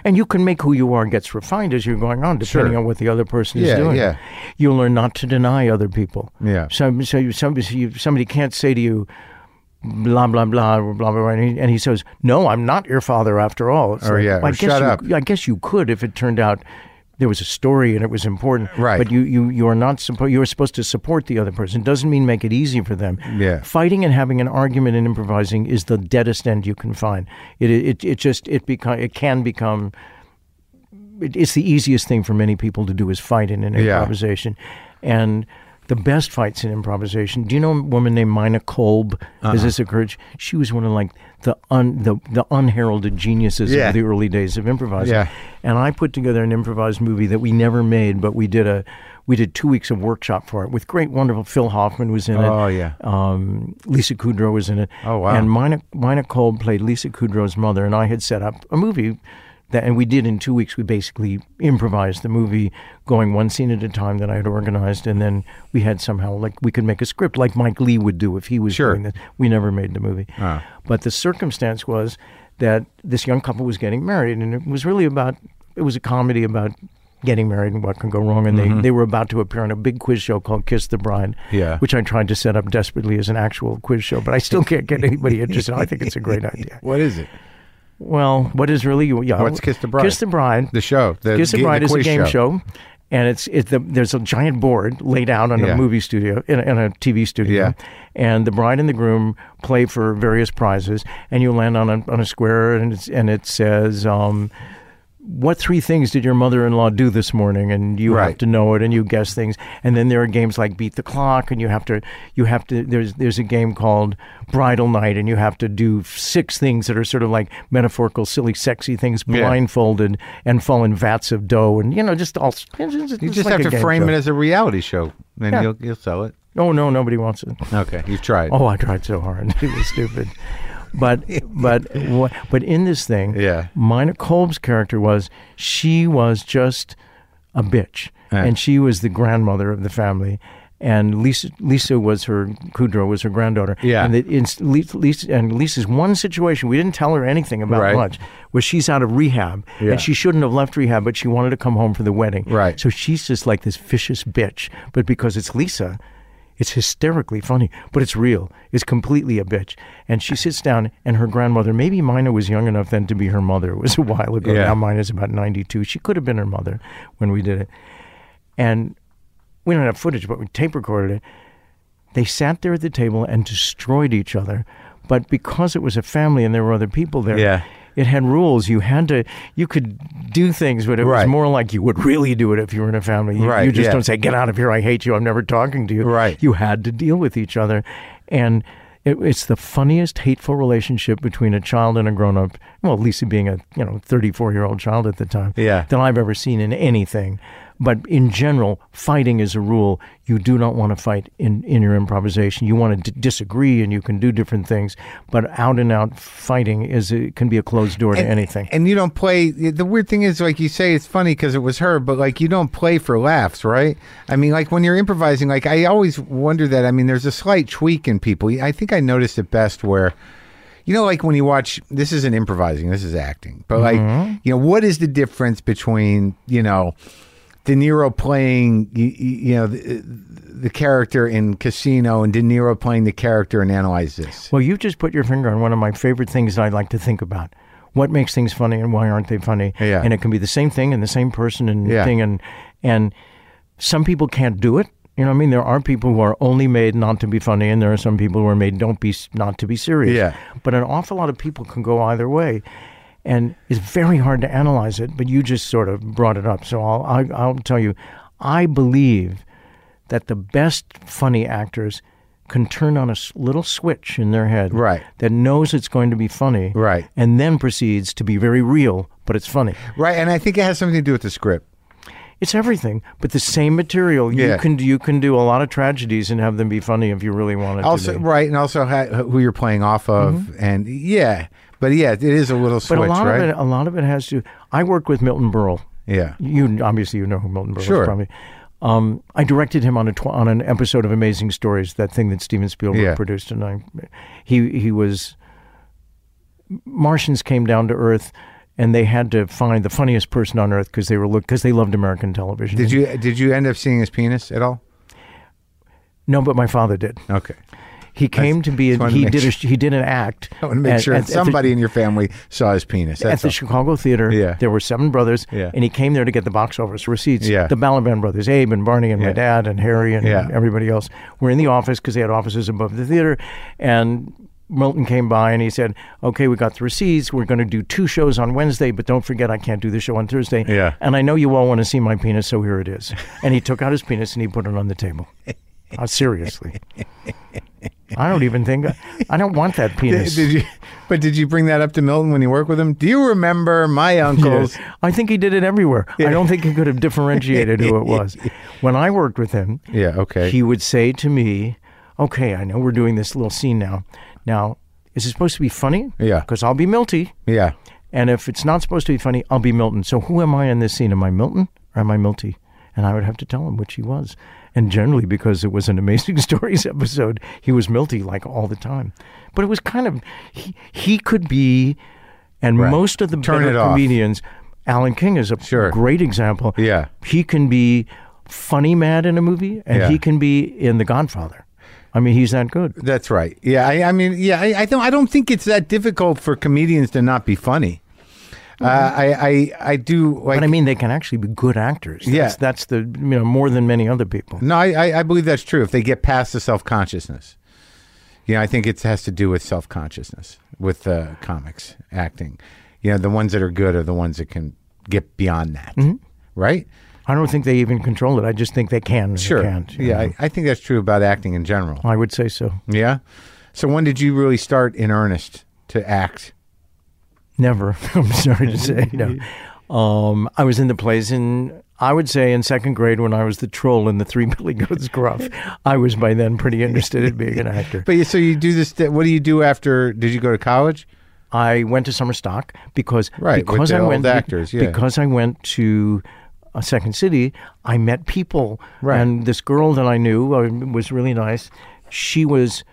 And you can make who you are gets refined as you're going on, depending Sure. on what the other person is Yeah, doing. yeah. You'll learn not to deny other people. Yeah. So, so you, somebody, you, somebody can't say to you, blah blah blah blah blah blah, and he, and he says, "No, I'm not your father after all." Oh, it's Or, yeah, I guess shut you, up. I guess you could if it turned out there was a story and it was important. Right. But you you you are not supposed. You are supposed to support the other person. Doesn't mean make it easy for them. Yeah. Fighting and having an argument and improvising is the deadest end you can find. It it it just it become it can become. It, it's the easiest thing for many people to do is fight in an Yeah. improvisation, and the best fights in improvisation. Do you know a woman named Mina Kolb? Uh-huh. Has this occurred? She was one of like the un, the the unheralded geniuses Yeah. of the early days of improvising. Yeah. And I put together an improvised movie that we never made, but we did a we did two weeks of workshop for it with great, wonderful Phil Hoffman was in it. Oh, yeah. Um, Lisa Kudrow was in it. Oh, wow. And Mina Mina Kolb played Lisa Kudrow's mother, and I had set up a movie. That, and we did in two weeks. We basically improvised the movie, going one scene at a time that I had organized, and then we had somehow like we could make a script like Mike Leigh would do if he was Sure. doing that. We never made the movie, Ah. but the circumstance was that this young couple was getting married, and it was really about it was a comedy about getting married and what can go wrong. And they, they were about to appear on a big quiz show called Kiss the Bride, Yeah. which I tried to set up desperately as an actual quiz show, but I still can't get anybody *laughs* interested. I think it's a great idea. What is it? Well, what is really yeah? What's Kiss the Bride? Kiss the Bride. The show. The, Kiss the Bride is a game show. And it's it, the, there's a giant board laid out on Yeah. a movie studio in a, in a TV studio, Yeah. and the bride and the groom play for various prizes, and you land on a on a square, and it's, and it says, um, "What three things did your mother-in-law do this morning?" And you Right. have to know it, and you guess things, and then there are games like Beat the Clock, and you have to you have to there's there's a game called Bridal Night, and you have to do six things that are sort of like metaphorical, silly, sexy things, Yeah. blindfolded, and fall in vats of dough, and you know just all. It's You just like have to frame show. it as a reality show, and Yeah. you'll you'll sell it. Oh no, nobody wants it. Okay, you've tried. Oh, I tried so hard. *laughs* It was stupid. But but but in this thing, Yeah. Mina Kolb's character was she was just a bitch, Yeah. and she was the grandmother of the family. And Lisa, Lisa was her Kudrow was her granddaughter. Yeah. and the, Lisa and Lisa's one situation we didn't tell her anything about Right. much was she's out of rehab Yeah. and she shouldn't have left rehab, but she wanted to come home for the wedding. Right. So she's just like this vicious bitch, but because it's Lisa, it's hysterically funny, but it's real. It's completely a bitch. And she sits down, and her grandmother, maybe Mina was young enough then to be her mother. It was a while ago. Yeah. Now Mina's about 92. She could have been her mother when we did it. And we don't have footage, but we tape recorded it. They sat there at the table and destroyed each other. But because it was a family and there were other people there, Yeah. It had rules. You had to, you could do things, but it Right. was more like you would really do it if you were in a family. You, Right, you just yeah. don't say, "Get out of here! I hate you! I'm never talking to you." Right. You had to deal with each other, and it, it's the funniest hateful relationship between a child and a grown-up. Well, Lisa being a you know 34 year old child at the time, Yeah. that I've ever seen in anything. But in general, fighting as a rule, you do not want to fight in, in your improvisation. You want to d- disagree and you can do different things, but out and out fighting is a, can be a closed door to anything. And you don't play. The weird thing is, like you say, it's funny because it was her, but like you don't play for laughs, right? I mean, like when you're improvising, like I always wonder that. I mean, there's a slight tweak in people. I think I noticed it best where. You know, like when you watch, this isn't improvising, this is acting. But, like, mm-hmm. you know, what is the difference between, you know, De Niro playing, you, you know, the, the character in Casino and De Niro playing the character in Analyze This? Well, you just put your finger on one of my favorite things that I like to think about. What makes things funny and why aren't they funny? Yeah. And it can be the same thing and the same person and Yeah. thing and and some people can't do it. You know what I mean? There are people who are only made not to be funny and there are some people who are made don't be not to be serious. Yeah. But an awful lot of people can go either way. And it's very hard to analyze it, but you just sort of brought it up. So I'll I, I'll tell you, I believe that the best funny actors can turn on a little switch in their head Right. that knows it's going to be funny Right. and then proceeds to be very real but it's funny Right. And I think it has something to do with the script. it's everything but the same material Yeah. you can you can do a lot of tragedies and have them be funny if you really wanted Also, to be. right. And also ha- who you're playing off of. Mm-hmm. And yeah. But yeah, it is a little switch, but a lot right? of it a lot of it has to I worked with Milton Berle yeah. you obviously you know who Milton Berle Sure. is probably. Um, I directed him on a tw- on an episode of Amazing Stories, that thing that Steven Spielberg Yeah. produced, and I, he he was. Martians came down to Earth, and they had to find the funniest person on Earth because they were look because they loved American television. Did you did you end up seeing his penis at all? No, but my father did. Okay. He came to be. to he make did. A, he did an act. I want to make at- sure at- at the- somebody in your family saw his penis. at the all. Chicago Theater. Yeah. There were seven brothers, Yeah. and he came there to get the box office receipts. Yeah. The Balaban brothers, Abe and Barney and Yeah. my dad and Harry and Yeah. everybody else were in the office because they had offices above the theater. And Milton came by and he said, "Okay, we got the receipts. We're going to do two shows on Wednesday, but don't forget I can't do the show on Thursday. Yeah. And I know you all want to see my penis, so here it is." and he took out his penis and he put it on the table. Uh, seriously. I don't even think I don't want that *laughs* penis. Did you? But did you bring that up to Milton when you worked with him? Do you remember my uncle's? Yeah. I think he did it everywhere. I don't think he could have differentiated who it was. *laughs* When I worked with him, Yeah. Okay. he would say to me, "Okay, I know we're doing this little scene now. Now, is it supposed to be funny? Yeah. because I'll be Milty, yeah. and if it's not supposed to be funny, I'll be Milton. So who am I in this scene? Am I Milton or am I Milty?" And I would have to tell him which he was. And generally, because it was an Amazing *laughs* Stories episode, he was Milty like all the time. But it was kind of he he could be, and Right. most of the Turn better comedians. Alan King is a Sure. great example. Yeah. He can be funny mad in a movie, and Yeah. he can be in The Godfather. I mean, he's that good. That's right. Yeah. I, I mean, yeah. I, I don't. I don't think it's that difficult for comedians to not be funny. Uh, I, I I do like. But I mean, they can actually be good actors. That's, Yeah. that's the you know more than many other people. No, I, I, I believe that's true. If they get past the self consciousness, you know, I think it has to do with self consciousness with uh, comics acting. You know, the ones that are good are the ones that can get beyond that, Mm-hmm. right? I don't think they even control it. I just think they can. they Sure. can't, yeah. I, I think that's true about acting in general. I would say so. Yeah. So when did you really start in earnest to act? Never. *laughs* I'm sorry to say. No. Um, I was in the plays in, I would say, in second grade when I was the troll in the Three Billy Goats Gruff. I was by then pretty interested in being an actor. But so you do this. What do you do after? Did you go to college? I went to summer stock because Right, because I went actors, yeah. because I went to a second city. I met people, Right. and this girl that I knew uh, was really nice. She was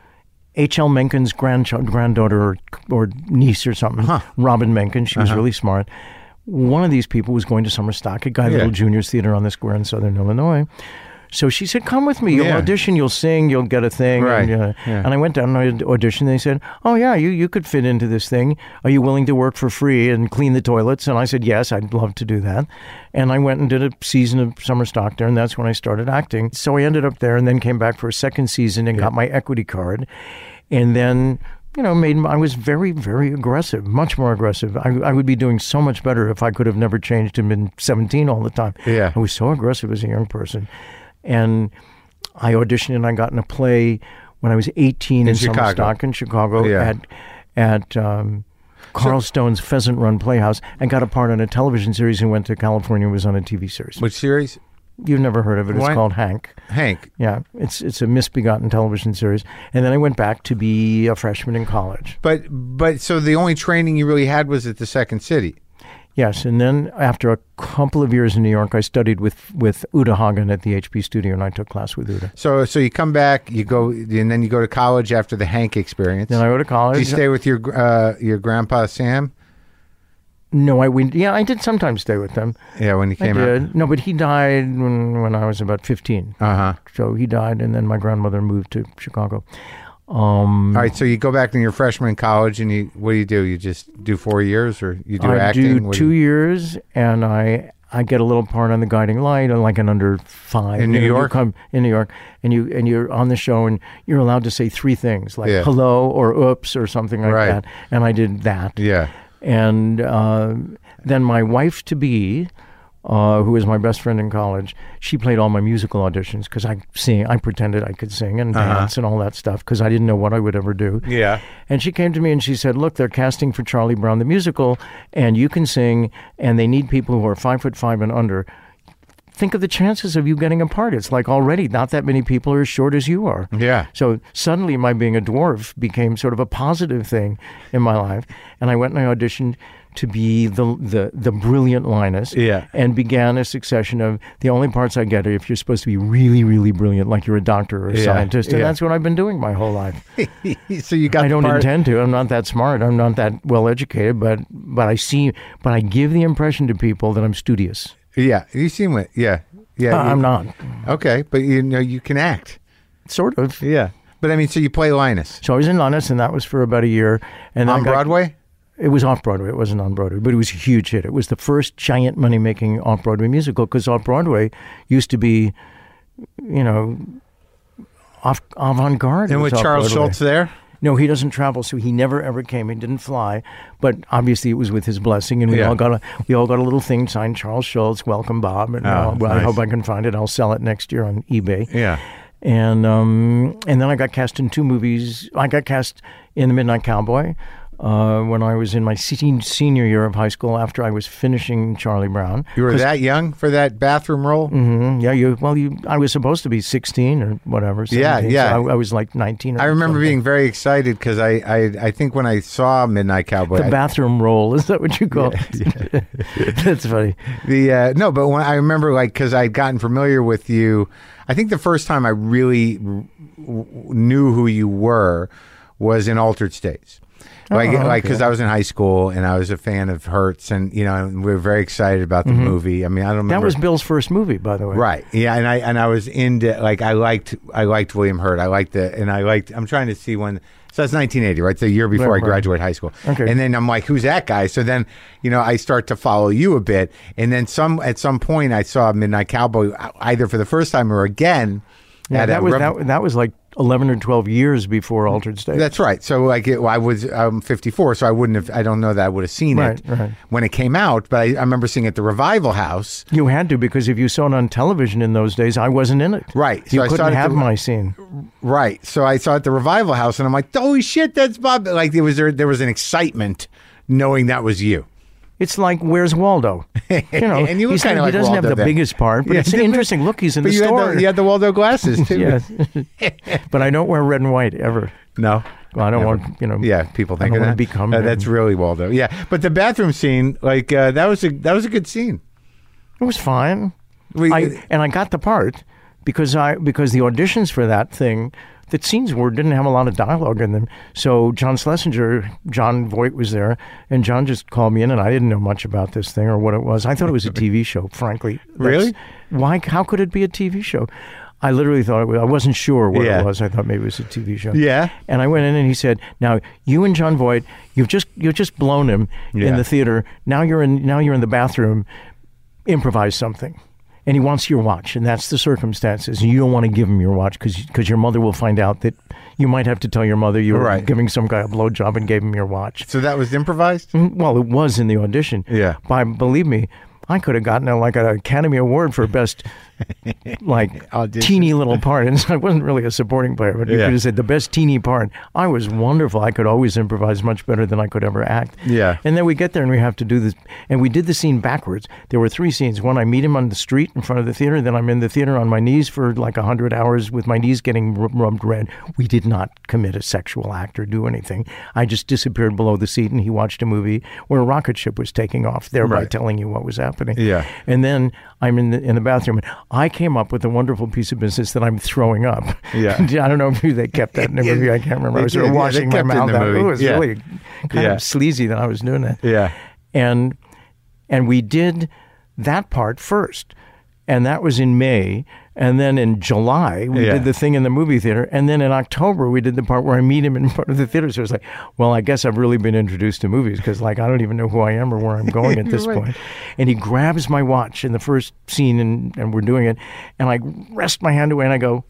H.L. Mencken's grandchild, granddaughter or, or niece or something. Robin Mencken. She Uh-huh. was really smart. One of these people was going to summer stock at Guy Yeah. Little Junior's Theater on the Square in Southern Illinois. So she said, "Come with me. You'll Yeah. audition. You'll sing. You'll get a thing." Right. And, uh, Yeah. and I went down and I auditioned. They said, "Oh yeah, you you could fit into this thing. Are you willing to work for free and clean the toilets?" And I said, "Yes, I'd love to do that." And I went and did a season of summer stock there, and that's when I started acting. So I ended up there, and then came back for a second season and got my equity card, and then. You know, made I was very, very aggressive, much more aggressive. I, I would be doing so much better if I could have never changed and been 17 all the time. Yeah. I was so aggressive as a young person, and I auditioned and I got in a play when I was 18 in, Chicago. stock in Chicago Yeah. at at um, Carl Stohn's Pheasant Run Playhouse and got a part on a television series and went to California and was on a TV series. Which series? You've never heard of it. It's Why- called Hank. Hank. Yeah, it's it's a misbegotten television series. And then I went back to be a freshman in college. But but so the only training you really had was at the Second City. Yes, and then after a couple of years in New York, I studied with with Uta Hagen at the HB studio, and I took class with Uta. So so you come back, you go, and then you go to college after the Hank experience. Then I go to college. Did you stay with your uh, your grandpa Sam? No, I went. Yeah, I did sometimes stay with them. Yeah, when he I came out. No, but he died when when I was about fifteen. Uh huh. So he died, and then my grandmother moved to Chicago. Um, All right, so you go back to your freshman college, and you what do you do? You just do four years, or you do acting? I acting? do two you- years, and I I get a little part on the Guiding Light, like an under five In New York? come in New York, and you and you're on the show, and you're allowed to say three things like Yeah. hello or oops or something like Right. that, and I did that. Yeah. And uh, then my wife to be, uh, who was my best friend in college, she played all my musical auditions because I sing. I pretended I could sing and Uh-huh. dance and all that stuff because I didn't know what I would ever do. Yeah. And she came to me and she said, "Look, they're casting for Charlie Brown the musical, and you can sing, and they need people who are five foot five and under." Think of the chances of you getting a part. It's like already not that many people are as short as you are. Yeah. So suddenly, my being a dwarf became sort of a positive thing in my life, and I went and I auditioned to be the the the brilliant Linus. Yeah. And began a succession of the only parts I get are if you're supposed to be really, really brilliant, like you're a doctor or a Yeah, scientist, and yeah. that's what I've been doing my whole life. *laughs* so you got. I don't part- intend to. I'm not that smart. I'm not that well educated, but but I see, but I give the impression to people that I'm studious. Yeah, you seem it. Yeah. Yeah. Uh, you- I'm not. Okay, but you know you can act. Sort of. Yeah. But I mean, so you play Linus So I was in Linus, and that was for about a year. And then on got- Broadway. It was off Broadway. It wasn't on Broadway, but it was a huge hit. It was the first giant money making off Broadway musical because off Broadway used to be, you know, off avant garde. And with Charles Schulz there. No, he doesn't travel, so he never ever came. He didn't fly, but obviously it was with his blessing, and we Yeah. all got a we all got a little thing signed Charles Schulz, welcome Bob, and Oh, well, I hope I can find it. I'll sell it next year on eBay. Yeah. And um, and then I got cast in two movies. I got cast in The Midnight Cowboy uh, when I was in my senior year of high school after I was finishing Charlie Brown. You were that young for that bathroom role. hmm Yeah, you. Well, you. I was supposed to be sixteen or whatever. Yeah, 17, yeah. So I, I was like nineteen. Or I remember something. being very excited because I, I I think when I saw Midnight Cowboy, the I- bathroom roll. *laughs* Is that what you call it? *laughs* That's funny. The uh, no, but when I remember like because I'd gotten familiar with you, I think the first time I really w- knew who you were was in Altered States. Like, Oh, like because okay. I was in high school and I was a fan of Hertz, and you know, and we were very excited about the movie. I mean, I don't remember Mm-hmm. That was Bill's first movie, by the way. right, yeah, and I and I was into like I liked I liked William Hurt. I liked the and I liked. I'm trying to see when. So that's 1980, right? The year before Right, I right. graduated high school. Okay. And then I'm like, who's that guy? So then, you know, I start to follow you a bit, and then some at some point I saw Midnight Cowboy either for the first time or again. Yeah, that was Rev- that, that was like eleven or twelve years before Altered State. That's right. So like it, I was um, 54, so I wouldn't have. I don't know that I would have seen Right, it right. when it came out, but I, I remember seeing it at the Revival House. You had to because if you saw it on television in those days, I wasn't in it. Right. So You I saw couldn't it at have the- my scene. Right. So I saw it at the Revival House, and I'm like, holy shit, that's Bob. Like there was there, there was an excitement knowing that was you. It's like where's Waldo? You know, *laughs* And you look he's kinda not- like he doesn't Waldo have the then. biggest part, but Yeah, it's *laughs* interesting. Look, he's in But the you store. had, the, you had the Waldo glasses too. yes, *laughs* but I don't wear red and white ever. No. Well, I don't want you know. Yeah, people I think don't of wanna that. become Uh, him. that's really Waldo. Yeah, but the bathroom scene, like uh, that was a that was a good scene. It was fine. We, I and I got the part because I because the auditions for that thing, the scenes were didn't have a lot of dialogue in them. So John Schlesinger, Jon Voight was there, and John just called me in, and I didn't know much about this thing or what it was. I thought it was a *laughs* TV show. Frankly, That's- Really? Why? How could it be a TV show? I literally thought it was, I wasn't sure what Yeah. it was. I thought maybe it was a TV show. Yeah. And I went in and he said, "Now you and Jon Voight, you've just you've just blown him Yeah. in the theater. Now you're in now you're in the bathroom. Improvise something." And he wants your watch, and that's the circumstances. And you don't want to give him your watch because your mother will find out that you might have to tell your mother you were Right. giving some guy a blowjob and gave him your watch. so that was improvised. Mm, Well, it was in the audition. Yeah. But believe me, I could have gotten a, like an Academy Award for best *laughs* like *laughs* Audition. teeny little part, and so I wasn't really a supporting player, but you Yeah. could have said the best teeny part. I was wonderful. I could always improvise much better than I could ever act. Yeah. And then we get there and we have to do this, and we did the scene backwards. There were three scenes. One, I meet him on the street in front of the theater. Then I'm in the theater on my knees for like a hundred hours with my knees getting rubbed red. We did not commit a sexual act or do anything. I just disappeared below the seat, and he watched a movie where a rocket ship was taking off, thereby Right. telling you what was happening. Yeah. And then I'm in the in the bathroom, and I came up with a wonderful piece of business that I'm throwing up. Yeah. *laughs* I don't know if they kept that in the *laughs* movie. I can't remember. I was sort of did. Yeah, my it mouth out. movie. It was Yeah. really kind Yeah. of sleazy that I was doing that. Yeah. And and we did that part first. And that was in May. And then in July, we Yeah. did the thing in the movie theater. And then in October, we did the part where I meet him in *laughs* front of the theater. So it's like, well, I guess I've really been introduced to movies because, like, I don't even know who I am or where I'm going at *laughs* this Right. point. And he grabs my watch in the first scene, and, and we're doing it. And I rest my hand away and I go,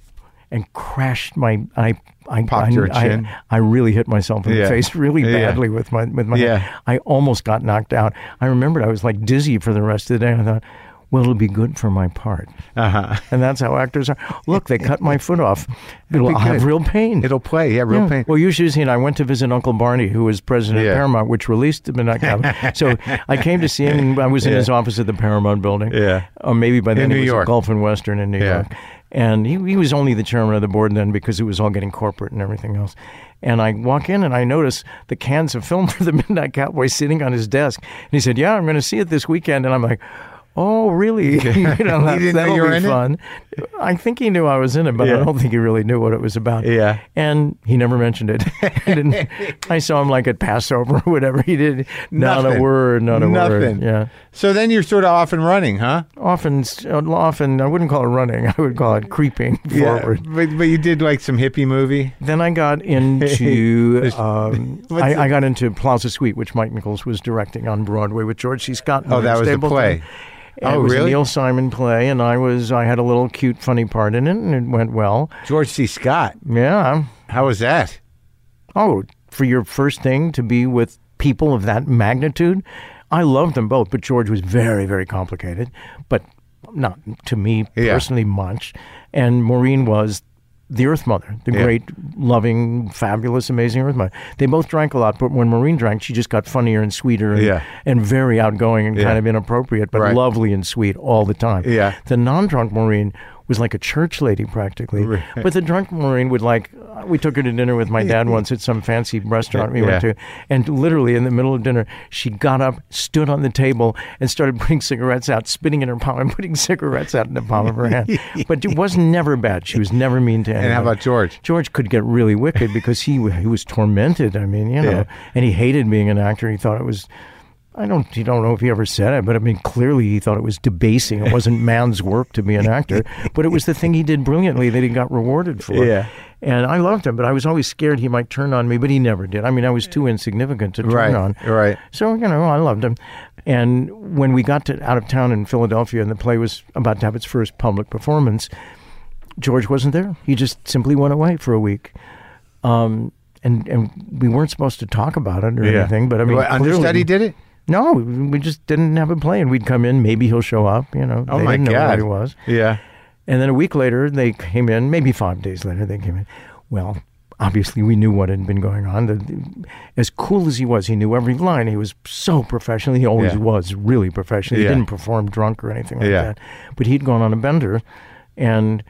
and crashed my I I Popped I, I- chin? I, really hit myself in Yeah. the face *laughs* really Yeah. badly with my with my Yeah. I almost got knocked out. I remembered I was like dizzy for the rest of the day. I thought, well, it'll be good for my part, Uh huh. and that's how actors are. Look, they cut my foot off. It'll I'll have real pain. It'll play. Yeah, real Yeah. pain. Well, you should have seen. I went to visit Uncle Barney, who was president Yeah. of Paramount, which released the Midnight Cowboy. so I came to see him. and I was in Yeah. his office at the Paramount building. Yeah. Or maybe by then In New was York. Gulf and Western in New. York. And he, he was only the chairman of the board then because it was all getting corporate and everything else. And I walk in and I notice the cans of film *laughs* for the Midnight Cowboy sitting on his desk. And he said, "Yeah, I'm going to see it this weekend." And I'm like. Oh, really? *laughs* you know, *laughs* that, that'll be in it? fun. I think he knew I was in it, but Yeah. I don't think he really knew what it was about. Yeah. And he never mentioned it. *laughs* I, I saw him like at Passover or whatever. He did not Nothing. a word, not a Nothing. word. Yeah. So then you're sort of off and running, huh? Often, often, I wouldn't call it running. I would call it creeping forward. Yeah. But, but you did like some hippie movie. Then I got into um, I, I got into Plaza Suite, which Mike Nichols was directing on Broadway with George C. Scott. and Oh, that was the Stapleton. play. Oh, it was really? a Neil Simon play, and I was I had a little cute, funny part in it, and it went well. George C. Scott. Yeah. How was that? Oh, for your first thing to be with people of that magnitude, I loved them both. But George was very, very complicated, but not to me Yeah. personally much. And Maureen was the Earth Mother, the Yeah. great, loving, fabulous, amazing Earth Mother. They both drank a lot, but when Maureen drank, she just got funnier and sweeter and, Yeah. and very outgoing and Yeah. kind of inappropriate, but Right. lovely and sweet all the time. Yeah. The non-drunk Maureen was like a church lady practically, Right. but the drunk Maureen would like. We took her to dinner with my dad once at some fancy restaurant we Yeah. went to, and literally in the middle of dinner, she got up, stood on the table, and started *laughs* putting cigarettes out, spitting in her palm and putting *laughs* cigarettes out in the palm of her hand. *laughs* but it was never bad. She was never mean to anyone. And how about George? George could get really wicked because he he was tormented. I mean, you know, Yeah. and he hated being an actor. He thought it was. I don't. You don't know if he ever said it, but I mean, clearly he thought it was debasing. It wasn't *laughs* man's work to be an actor, but it was the thing he did brilliantly that he got rewarded for. Yeah. And I loved him, but I was always scared he might turn on me, but he never did. I mean, I was too insignificant to turn Right. on. Right. So you know, I loved him. And when we got to out of town in Philadelphia, and the play was about to have its first public performance, George wasn't there. He just simply went away for a week. Um, and and we weren't supposed to talk about it or anything. But I mean, clearly- understudy did it? No, we just didn't have a play, and we'd come in. Maybe he'll show up. You know, Oh they my didn't know God. who he was. Yeah. And then a week later, they came in. Maybe five days later, they came in. Well, obviously, we knew what had been going on. The, as cool as he was, he knew every line. He was so professional. He always Yeah. was really professional. He Yeah. didn't perform drunk or anything like Yeah. that. But he'd gone on a bender, and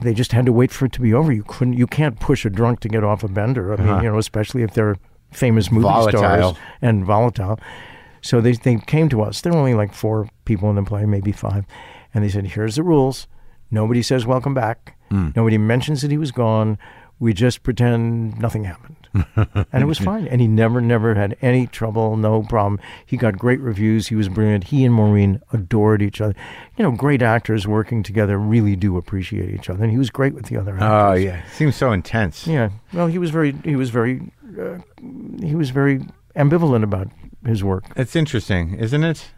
they just had to wait for it to be over. You couldn't. You can't push a drunk to get off a bender. I mean, Uh-huh. you know, especially if they're famous movie Volatile. stars and volatile. So they they came to us. There were only like four people in the play, maybe five, and they said, "Here's the rules. Nobody says welcome back. Hmm. Nobody mentions that he was gone. We just pretend nothing happened." *laughs* and it was fine. And he never, never had any trouble, no problem. He got great reviews. He was brilliant. He and Maureen adored each other. You know, great actors working together really do appreciate each other. And he was great with the other ah, actors. Oh yeah. Seems so intense. Yeah. Well, he was very, he was very, uh, he was very ambivalent about his work. It's interesting, isn't it?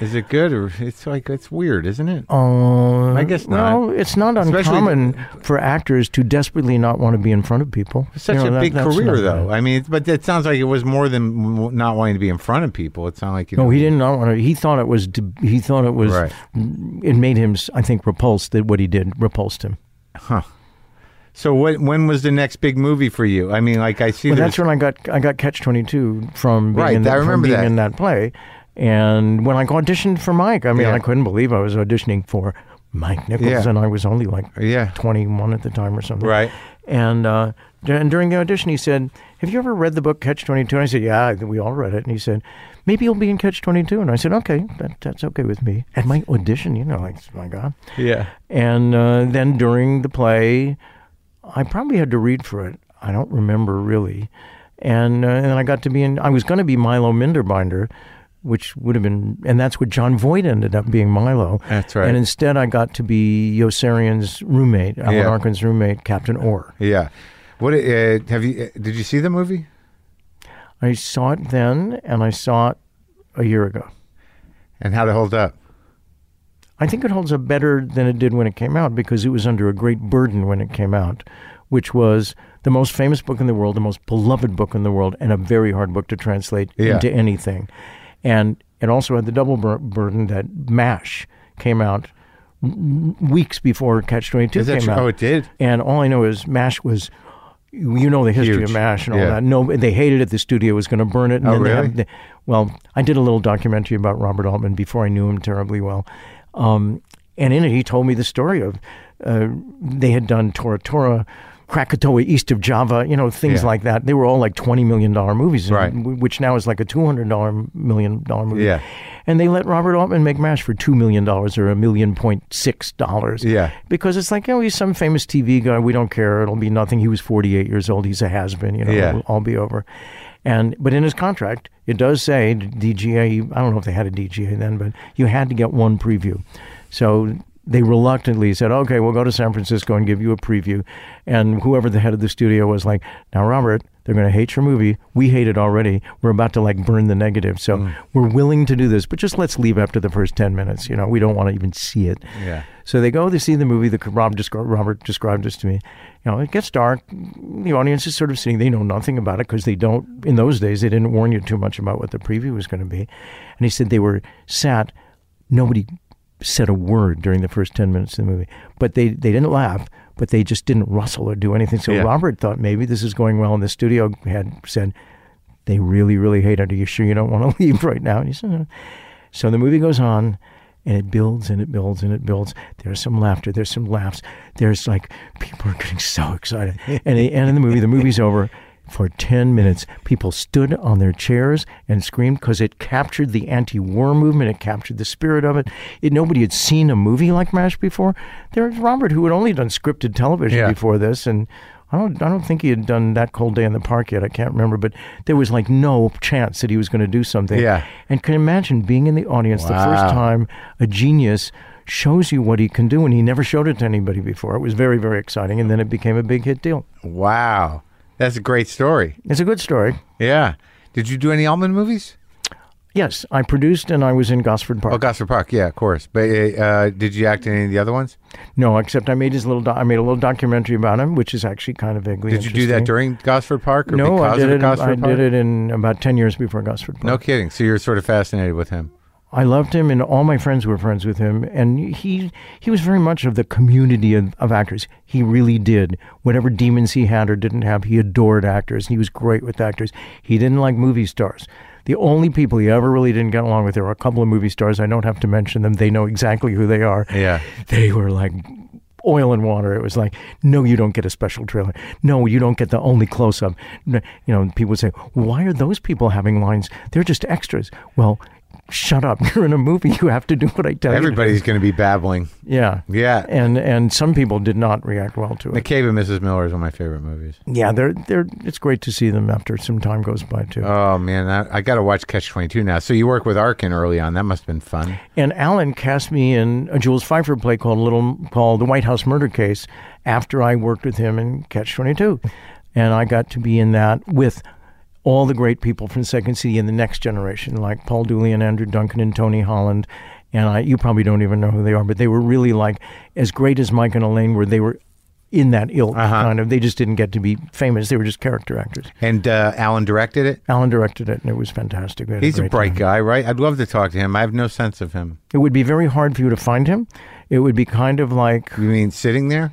Is it good or it's like it's weird, isn't it? Uh, I guess not. Well, it's not Especially- uncommon for actors to desperately not want to be in front of people. It's such You know, a big career, though. bad. I mean, but it sounds like it was more than not wanting to be in front of people. It sounded like you know. No, he did not want to. He thought it was. He thought it was. Right. It made him, I think, repulsed that what he did repulsed him. So what? When was the next big movie for you? I mean, like I see. Well, that's when I got I got Catch Twenty Two from being Right, in I remember being that. in that play, and when I auditioned for Mike, I mean, Yeah. I couldn't believe I was auditioning for Mike Nichols, Yeah. and I was only like Yeah. twenty one at the time or something. Right. And uh, and during the audition, he said, "Have you ever read the book Catch 22? And I said, "Yeah, we all read it." And he said, "Maybe you'll be in Catch 22." And I said, "Okay, that, that's okay with me." At my audition, you know, like my God. Yeah. And uh, then during the play, I probably had to read for it. I don't remember really. And uh, and I got to be in. I was going to be Milo Minderbinder, which would have been, and that's what Jon Voight ended up being Milo. That's right. And instead, I got to be Yossarian's roommate, Alan Yeah. Arkin's roommate, Captain Orr. Yeah. What uh, have you? Uh, did you see the movie? I saw it then, and I saw it a year ago. And how it hold up? I think it holds up better than it did when it came out because it was under a great burden when it came out, which was the most famous book in the world, the most beloved book in the world, and a very hard book to translate Yeah. into anything. And it also had the double bur- burden that MASH came out weeks before Catch 22 Is came true? out. Oh, it did. And all I know is MASH was, you know, the history Huge. of MASH and all Yeah. that. No, they hated it. The studio was going to burn it. Oh, and Oh, then they really? they- well, I did a little documentary about Robert Altman before I knew him terribly well. Um, and in it, he told me the story of uh, they had done Tora Tora, Krakatoa, East of Java, you know, things Yeah. like that. They were all like $20 million movies, Right. which now is like a $200 million movie. Yeah. And they let Robert Altman make MASH for $2 million or a million point six dollars Yeah. because it's like, oh, he's some famous TV guy. We don't care. It'll be nothing. He was 48 years old. He's a has been. You know, Yeah. it'll all be over. And but in his contract, it does say DGA. I don't know if they had a DGA then, but you had to get one preview. So they reluctantly said, "Okay, we'll go to San Francisco and give you a preview." And whoever the head of the studio was like, "Now, Robert." They're going to hate your movie. We hate it already. We're about to like burn the negative. So Mm. we're willing to do this, but just let's leave after the first 10 minutes. You know, we don't want to even see it. Yeah. So they go to see the movie. The Rob descri- Robert described this to me. You know, it gets dark. The audience is sort of sitting. They know nothing about it because they don't. In those days, they didn't warn you too much about what the preview was going to be. And he said they were sat. Nobody said a word during the first ten minutes of the movie, but they they didn't laugh. But they just didn't rustle or do anything. So Yeah. Robert thought maybe this is going well, and the studio had said they really, really hate it. Are you sure you don't want to *laughs* leave right now? And he said, "No." So the movie goes on, and it builds and it builds and it builds. There's some laughter. There's some laughs. There's like people are getting so excited. and at the end of the movie, the movie's over. For 10 minutes, people stood on their chairs and screamed because it captured the anti war movement. It captured the spirit of it. it. Nobody had seen a movie like MASH before. There's Robert, who had only done scripted television Yeah. before this. And I don't, I don't think he had done that cold day in the park yet. I can't remember, but there was like no chance that he was going to do something. Yeah. And can you imagine being in the audience the first time a genius shows you what he can do, and he never showed it to anybody before. It was very, very exciting, and then it became a big hit deal. Wow. That's a great story. It's a good story. Yeah. Did you do any Altman movies? Yes, I produced and I was in Gosford Park. Oh, Gosford Park. Yeah, of course. But uh, did you act in any of the other ones? No, except I made his little. Do- I made a little documentary about him, which is actually kind of vaguely. Did you do that during Gosford Park or No, because I did of it. Gosford I Park? did it in about ten years before Gosford Park. No kidding. So you're sort of fascinated with him. I loved him, and all my friends were friends with him. And he he was very much of the community of, of actors. He really did whatever demons he had or didn't have. He adored actors. He was great with actors. He didn't like movie stars. The only people he ever really didn't get along with, there were a couple of movie stars. I don't have to mention them. They know exactly who they are. Yeah. They were like oil and water. It was like, no, you don't get a special trailer. No, you don't get the only close up. You know, people would say, why are those people having lines? They're just extras. Well, shut up. *laughs* You're in a movie. You have to do what I tell Everybody's you. Everybody's going to be babbling. Yeah. Yeah. And and some people did not react well to it. The. Cave of Mrs. Miller is one of my favorite movies. Yeah, they're they're it's great to see them after some time goes by too. Oh man, I, I got to watch Catch Twenty Two now. So you work with Arkin early on. That must have been fun. And Alan cast me in a Jules Feiffer play called Little called The White House Murder Case after I worked with him in Catch Twenty Two, and I got to be in that with all the great people from Second City and the next generation, like Paul Dooley and Andrew Duncan and Tony Holland. And I, you probably don't even know who they are, but they were really like as great as Mike and Elaine were. They were in that ilk Uh-huh. kind of. They just didn't get to be famous. They were just character actors. And uh, Alan directed it. Alan directed it, and it was fantastic. He's a great bright time. guy, right? I'd love to talk to him. I have no sense of him. It would be very hard for you to find him. It would be kind of like You mean sitting there?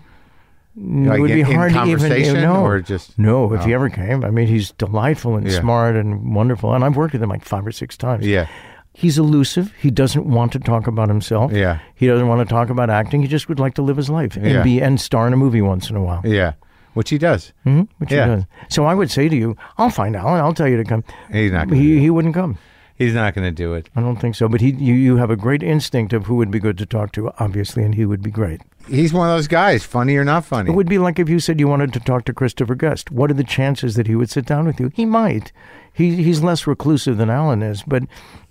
Like it would be in hard to even no, or just- no. If he Oh. ever came, I mean, he's delightful and Yeah. smart and wonderful. And I've worked with him like five or six times. Yeah. He's elusive. He doesn't want to talk about himself. Yeah. He doesn't want to talk about acting. He just would like to live his life and Yeah. be and star in a movie once in a while. Yeah. Which he does. hmm Which Yeah. he does. So I would say to you, I'll find Alan. I'll tell you to come. He's not He he wouldn't come. He's not going to do it. I don't think so. But he you you have a great instinct of who would be good to talk to, obviously, and he would be great. He's one of those guys, funny or not funny. It would be like if you said you wanted to talk to Christopher Guest. What are the chances that he would sit down with you? He might. He he's less reclusive than Alan is, but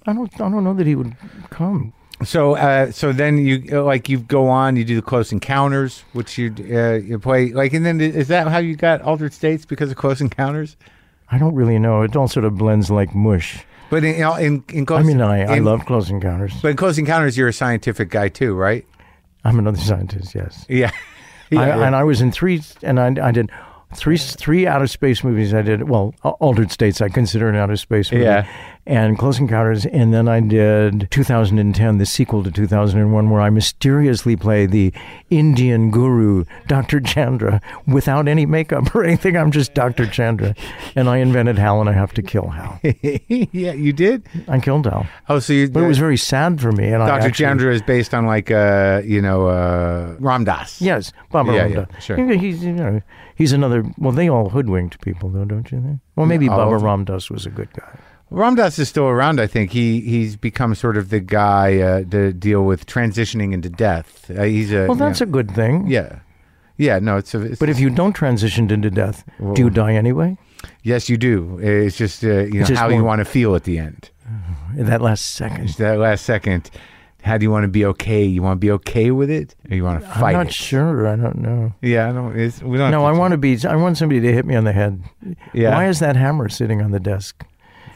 I don't I don't know that he would come. So, uh, so then you uh, like you go on, you do the Close Encounters, which you uh, you play like, and then is that how you got Altered States because of Close Encounters? I don't really know. It all sort of blends like mush. But in in, in Close, I mean, I, I love Close Encounters. But in Close Encounters, you're a scientific guy too, right? I'm another *laughs* scientist. Yes. Yeah. *laughs* I, yeah. and I was in three, and I, I did three three outer space movies. I did well, Altered States. I consider an outer space movie. Yeah. And Close Encounters, and then I did 2010, the sequel to 2001, where I mysteriously play the Indian guru, Dr. Chandra, without any makeup or anything. I'm just Dr. Chandra, and I invented Hal, and I have to kill Hal. *laughs* yeah, you did. I killed Hal, Oh, so you. but it was very sad for me. And I Dr. actually, Chandra is based on like uh, you know uh, Ram Dass. Yes, Baba Yeah, Ram Dass. yeah, sure. He- He's you know he's another. Well, they all hoodwinked people, though, don't you think? Well, maybe Baba. Ram Dass was a good guy. Ram Dass is still around. I think he he's become sort of the guy uh, to deal with transitioning into death. Uh, he's a Well, that's a good thing. yeah, yeah. No, it's a. It's, But if you don't transition into death, do you die anyway? yes, you do. It's just uh, you know just how you want to feel at the end. In *sighs* that last second. It's that last second. How do you want to be okay? You want to be okay with it, or you want to fight? I'm not it? sure. I don't know. Yeah, I don't. It's, we don't. No, I want to be. I want somebody to hit me on the head. Yeah. Why is that hammer sitting on the desk?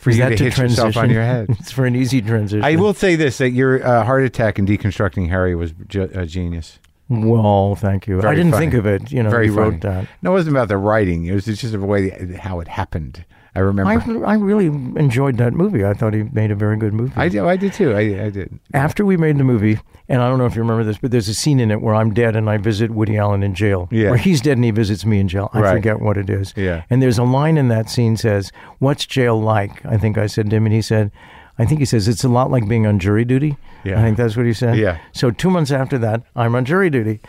For is you that to hit yourself on your head. *laughs* it's for an easy transition. I will say this: that your uh, heart attack in deconstructing Harry was ge- a genius. Well, thank you. Very I didn't funny. think of it. You know, Very you funny. wrote that. No, it wasn't about the writing. It was just the way how it happened. I remember. I, I really enjoyed that movie. I thought he made a very good movie. I did. I did too. I, I did. After we made the movie, and I don't know if you remember this, but there's a scene in it where I'm dead and I visit Woody Allen in jail. Yeah. Where he's dead and he visits me in jail. I Right. forget what it is. Yeah. And there's a line in that scene says, "What's jail like?" I think I said to him, and he said, "I think he says it's a lot like being on jury duty." Yeah. I think that's what he said. Yeah. So two months after that, I'm on jury duty,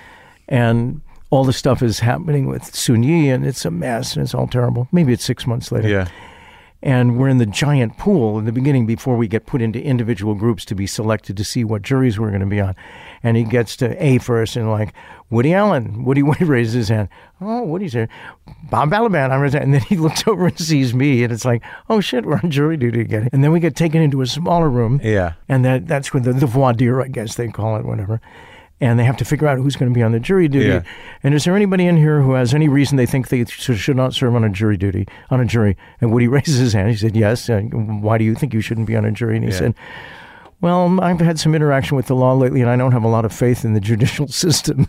and all the stuff is happening with Soon-Yi, and it's a mess, and it's all terrible. Maybe it's six months later Yeah. and we're in the giant pool in the beginning before we get put into individual groups to be selected to see what juries we're going to be on. And he gets to A first and like Woody Allen. Woody *laughs* Woody raises his hand. Oh, Woody's here. Bob Balaban. I'm. And then he *laughs* looks over and sees me, and it's like, oh shit, we're on jury duty again. And then we get taken into a smaller room. Yeah. And that that's where the, the voir dire, I guess they call it, whatever. And they have to figure out who's going to be on the jury duty. Yeah. And is there anybody in here who has any reason they think they should not serve on a jury duty on a jury? And Woody *laughs* raises his hand. He said, "Yes." And why do you think you shouldn't be on a jury? And he Yeah. said, "Well, um, I've had some interaction with the law lately, and I don't have a lot of faith in the judicial *laughs* system."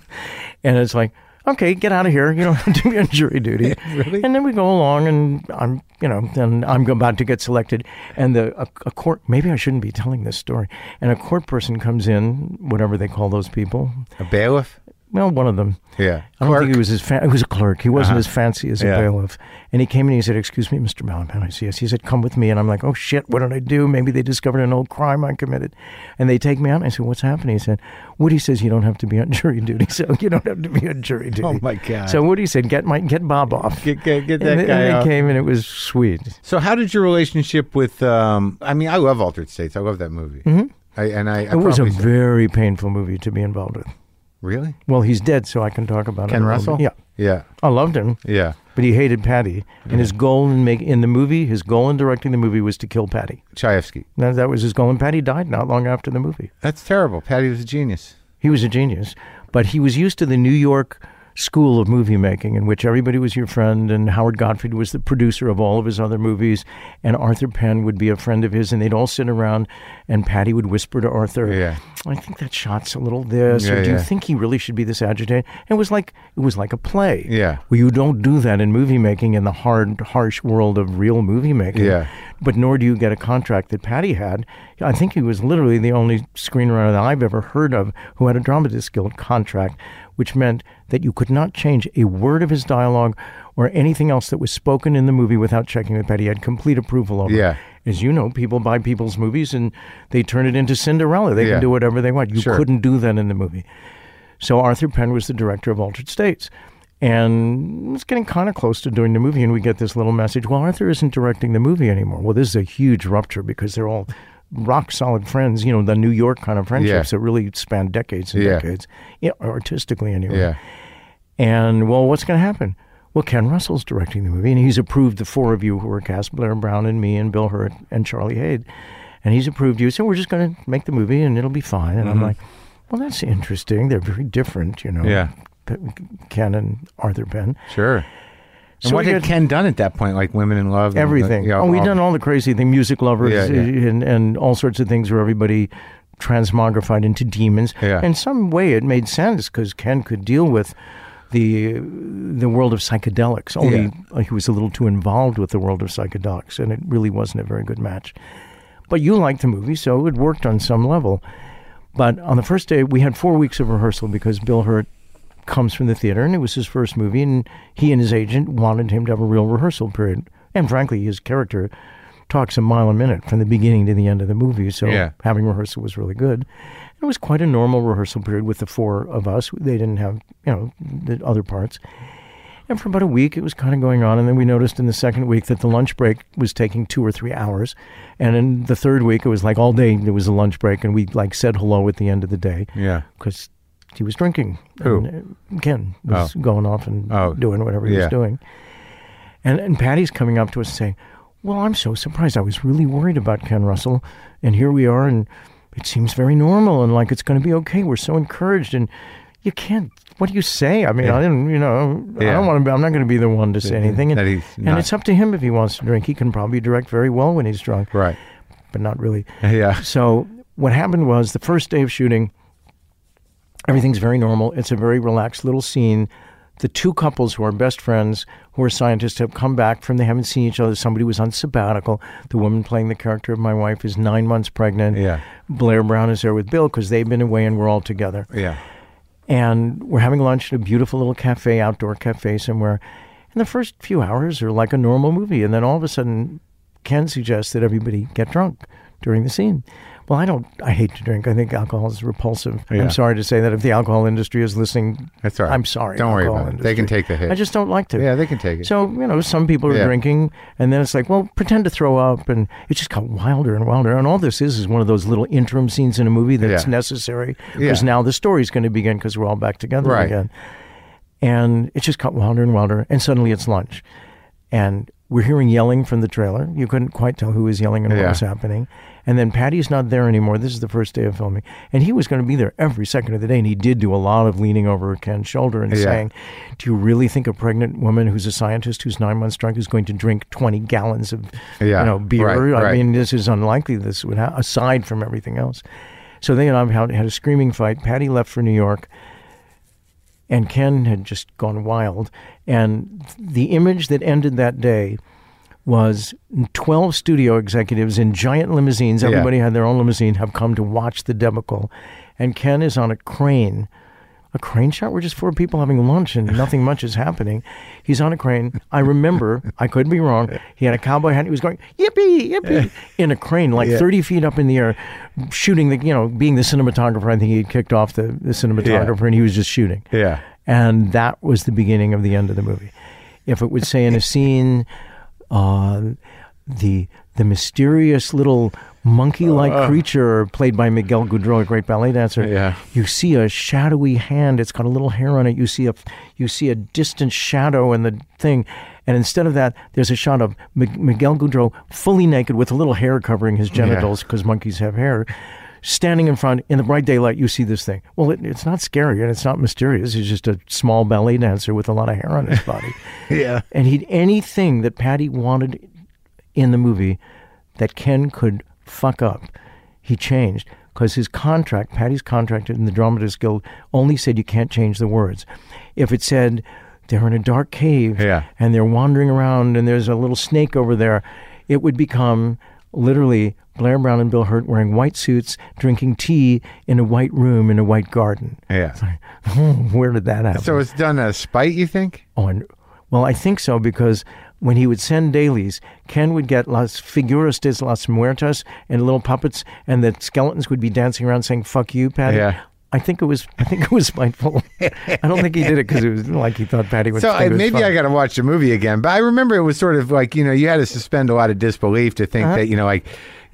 And it's like, okay, get out of here. You don't *laughs* have to be on jury duty. *laughs* Really? And then we go along, and I'm, you know, then I'm about to get selected, and the a, a court. Maybe I shouldn't be telling this story. And a court person comes in, whatever they call those people. A bailiff. Well, one of them. Yeah. I don't think he was as fa- he was a clerk. He wasn't Uh-huh. as fancy as a Yeah. bailiff. And he came in and he said, "Excuse me, Mr. Malapan." I said, "Yes." He said, "Come with me." And I'm like, "Oh shit, what did I do? Maybe they discovered an old crime I committed." And they take me out. And I said, "What's happening?" He said, "Woody says you don't have to be on *laughs* jury duty, so you don't have to be on jury *laughs* duty." Oh my god. So Woody said, "Get my get Bob off." get get, get that and, guy and out. they came and it was sweet. So how did your relationship with? Um, I mean, I love Altered States. I love that movie. Mhm. I, and I, I It was a very painful movie to be involved with. Really Well, he's dead, so I can talk about it. Ken a little Russell. Yeah, Yeah. I loved him. Yeah. But he hated Paddy, and his goal in make in the movie, his goal in directing the movie was to kill Paddy. Chayefsky. That, that was his goal, and Paddy died not long after the movie. That's terrible. Patty was a genius. He was a genius, but he was used to the New York school of movie making in which everybody was your friend and Howard Gottfried was the producer of all of his other movies and Arthur Penn would be a friend of his and they'd all sit around and Paddy would whisper to Arthur, Yeah. I think that shot's a little this, Yeah, or do you think he really should be this agitated? And it was like it was like a play. Yeah. Well, you don't do that in movie making in the hard, harsh world of real movie making. Yeah. But nor do you get a contract that Paddy had. I think he was literally the only screenwriter that I've ever heard of who had a Dramatist Guild contract, which meant that you could not change a word of his dialogue or anything else that was spoken in the movie without checking with Paddy. He had complete approval over it. Yeah. As you know, people buy people's movies and they turn it into Cinderella. They Yeah. can do whatever they want. You Sure. couldn't do that in the movie. So Arthur Penn was the director of Altered States. And it's getting kind of close to doing the movie, and we get this little message. Well, Arthur isn't directing the movie anymore. Well, this is a huge rupture because they're all rock solid friends. You know, the New York kind of friendships Yeah. that really span decades and Yeah. decades, yeah, artistically anyway. Yeah. And well, what's going to happen? Well, Ken Russell's directing the movie, and he's approved the four of you who were cast: Blair Brown and me, and Bill Hurt and Charlie Haid. And he's approved you, so we're just going to make the movie, and it'll be fine. And I'm like, well, that's interesting. They're very different, you know. Mm-hmm. Yeah. Ken and Arthur Penn. Sure. And So what had Ken done at that point? Like Women in Love? and, Everything. you know, oh, we'd done all the crazy thing, music lovers, Yeah, yeah. And, and all sorts of things where everybody transmogrified into demons. Yeah. In some way, it made sense because Ken could deal with the the world of psychedelics. Only uh, he was a little too involved with the world of psychedelics, and it really wasn't a very good match. But you liked the movie, so it worked on some level. But on the first day, we had four weeks of rehearsal because Bill Hurt comes from the theater, and it was his first movie, and he and his agent wanted him to have a real rehearsal period. And frankly, his character talks a mile a minute from the beginning to the end of the movie, so Yeah. having rehearsal was really good. It was quite a normal rehearsal period with the four of us. They didn't have, you know, the other parts. And for about a week, it was kind of going on. And then we noticed in the second week that the lunch break was taking two or three hours. And in the third week, it was like all day there was a lunch break, and we like said hello at the end of the day Yeah. because he was drinking. Who? And, uh, Ken was Oh. going off and Oh. doing whatever he Yeah. was doing. And and Paddy's coming up to us saying, "Well, I'm so surprised. I was really worried about Ken Russell, and here we are, and it seems very normal and like it's going to be okay. We're so encouraged, and you can't. What do you say? I mean, Yeah. I didn't. You know, I don't want to. be I'm not going to be the one to say anything. And, and it's up to him if he wants to drink. He can probably direct very well when he's drunk, Right. but not really. *laughs* Yeah. So what happened was the first day of shooting, everything's very normal. It's a very relaxed little scene. The two couples who are best friends, who are scientists, have come back from they haven't seen each other. Somebody was on sabbatical. The woman playing the character of my wife is nine months pregnant. Yeah. Blair Brown is there with Bill because they've been away and we're all together. Yeah. And we're having lunch at a beautiful little cafe, outdoor cafe somewhere. And the first few hours are like a normal movie. And then all of a sudden, Ken suggests that everybody get drunk during the scene. Well, I don't, I hate to drink. I think alcohol is repulsive. Yeah. I'm sorry to say that if the alcohol industry is listening, That's all right. I'm sorry. Don't worry about it. They can take the hit. I just don't like to. Yeah, they can take it. So, you know, some people are Yeah. drinking, and then it's like, well, pretend to throw up. And it just got wilder and wilder. And all this is is one of those little interim scenes in a movie that's Yeah. necessary because now the story's going to begin because we're all back together Right. again. And it just got wilder and wilder. And suddenly it's lunch. And we're hearing yelling from the trailer. You couldn't quite tell who was yelling and what Yeah. was happening. And then Paddy's not there anymore. This is the first day of filming. And he was going to be there every second of the day. And he did do a lot of leaning over Ken's shoulder and Yeah. saying, Do you really think a pregnant woman who's a scientist who's nine months drunk is going to drink 20 gallons of Yeah. you know, beer? Right, I right. mean, this is unlikely this would happen, aside from everything else. So they and I had, had a screaming fight. Patty left for New York and Ken had just gone wild. And the image that ended that day was 12 studio executives in giant limousines. Yeah. Everybody had their own limousine, have come to watch the debacle. And Ken is on a crane. A crane shot? We're just four people having lunch and nothing much is happening. He's on a crane. I remember, I could be wrong. He had a cowboy hat. He was going, yippee, yippee, in a crane, like Yeah. 30 feet up in the air, shooting the, you know, being the cinematographer. I think he had kicked off the, the cinematographer and he was just shooting. Yeah. And that was the beginning of the end of the movie. If it would say in a scene, uh, the the mysterious little monkey-like uh-huh. creature played by Miguel Godreau, a great ballet dancer. Yeah. You see a shadowy hand. It's got a little hair on it. You see a you see a distant shadow in the thing, and instead of that, there's a shot of Mi- Miguel Godreau fully naked with a little hair covering his genitals because monkeys have hair. standing in front in the bright daylight. You see this thing. Well, it, it's not scary and it's not mysterious. It's just a small ballet dancer with a lot of hair on his body. *laughs* Yeah. and he'd anything that Paddy wanted in the movie that Ken could fuck up, he changed because his contract, Paddy's contract in the Dramatists Guild, only said you can't change the words. If it said they're in a dark cave Yeah. and they're wandering around and there's a little snake over there, it would become literally Blair Brown and Bill Hurt wearing white suits, drinking tea in a white room in a white garden. Yeah. *laughs* Where did that happen? So it's done a spite, you think? Oh, and well, I think so because when he would send dailies, Ken would get las figuras de las muertas and little puppets, and the skeletons would be dancing around saying "fuck you, Paddy." Yeah. I think it was. I think it was spiteful. I don't think he did it because it was like he thought Paddy would. So I, maybe. I got to watch the movie again. But I remember it was sort of like you know you had to suspend a lot of disbelief to think uh-huh. that you know like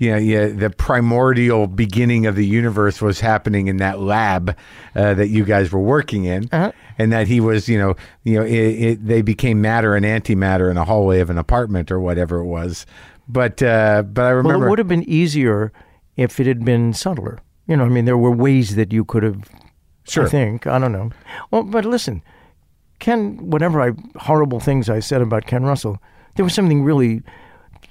know yeah, the primordial beginning of the universe was happening in that lab uh, that you guys were working in, Uh-huh. and that he was you know you know it, it, they became matter and antimatter in a hallway of an apartment or whatever it was. But uh, but I remember Well, it would have been easier if it had been subtler. You know, I mean, there were ways that you could have. Sure. I think I don't know. Well, but listen, Ken. Whatever I horrible things I said about Ken Russell, there was something really.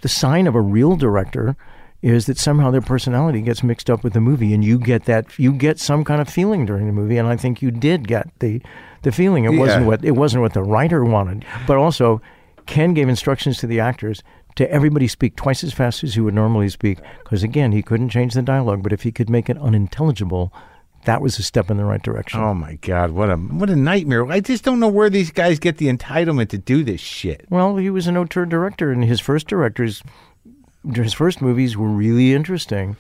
The sign of a real director is that somehow their personality gets mixed up with the movie, and you get that you get some kind of feeling during the movie. And I think you did get the the feeling. It wasn't what it wasn't what the writer wanted, but also Ken gave instructions to the actors to everybody speak twice as fast as he would normally speak because again he couldn't change the dialogue, but if he could make it unintelligible, that was a step in the right direction. Oh my God! What a what a nightmare! I just don't know where these guys get the entitlement to do this shit. Well, he was an auteur director, and his first directors, his first movies were really interesting.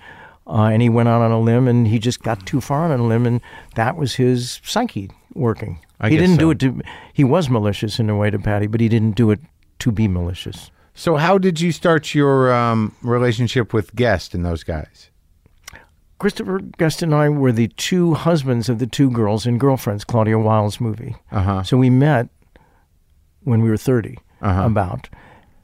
Uh, and he went out on a limb, and he just got too far on a limb, and that was his psyche working. I he didn't so. do it to. He was malicious in a way to Paddy, but he didn't do it to be malicious. So, how did you start your um, relationship with Guest and those guys? Christopher Guest and I were the two husbands of the two girls in Girlfriends, Claudia Weill's movie. Uh-huh. So we met when we were 30, Uh-huh. about.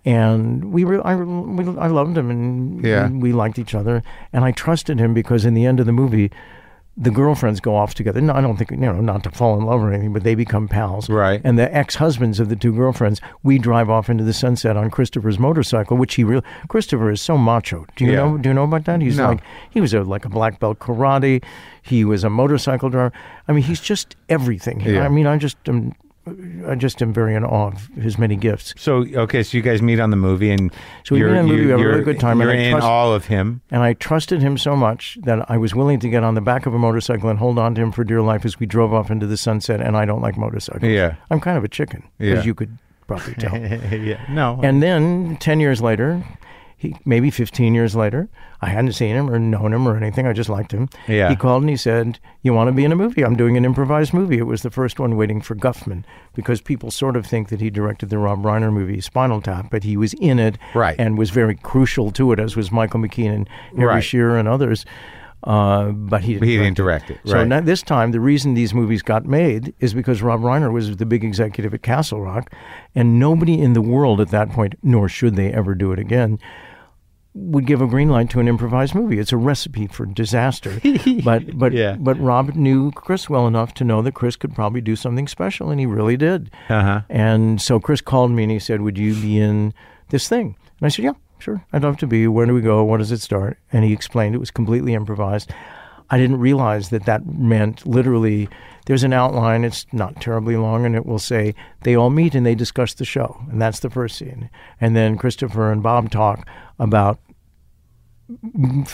And we were, I, we, I loved him and Yeah. we liked each other. And I trusted him because in the end of the movie, the girlfriends go off together. No, I don't think, you know, not to fall in love or anything, but they become pals. Right. And the ex husbands of the two girlfriends, we drive off into the sunset on Christopher's motorcycle, which he really, Christopher is so macho. Do you Yeah. know, do you know about that? He's No. like, he was a, like a black belt karate. He was a motorcycle driver. I mean, he's just everything. Yeah. I mean, I just am, I just am very in awe of his many gifts. So, okay, so you guys meet on the movie, and So we you're, meet on the movie, we have a really good time, You're and I in trust- all of him. And I trusted him so much that I was willing to get on the back of a motorcycle and hold on to him for dear life as we drove off into the sunset. And I don't like motorcycles. Yeah. I'm kind of a chicken, Yeah. as you could probably tell. *laughs* yeah, no, and then 10 years later, he, maybe 15 years later, I hadn't seen him or known him or anything. I just liked him. Yeah. He called and he said, You want to be in a movie? I'm doing an improvised movie. It was the first one waiting for Guffman because people sort of think that he directed the Rob Reiner movie Spinal Tap, but he was in it Right. and was very crucial to it, as was Michael McKean and Harry Right. Shearer and others. Uh, but he didn't, he didn't direct it. so right. now, this time, the reason these movies got made is because Rob Reiner was the big executive at Castle Rock, and nobody in the world at that point, nor should they ever do it again, would give a green light to an improvised movie. It's a recipe for disaster. *laughs* but but Yeah. but Rob knew Chris well enough to know that Chris could probably do something special, and he really did. Uh-huh. And so Chris called me and he said, "Would you be in this thing?" And I said, "Yeah, sure. I'd love to be. Where do we go? What does it start?" And he explained it was completely improvised. I didn't realize that that meant literally there's an outline. It's not terribly long, and it will say they all meet and they discuss the show, and that's the first scene. And then Christopher and Bob talk about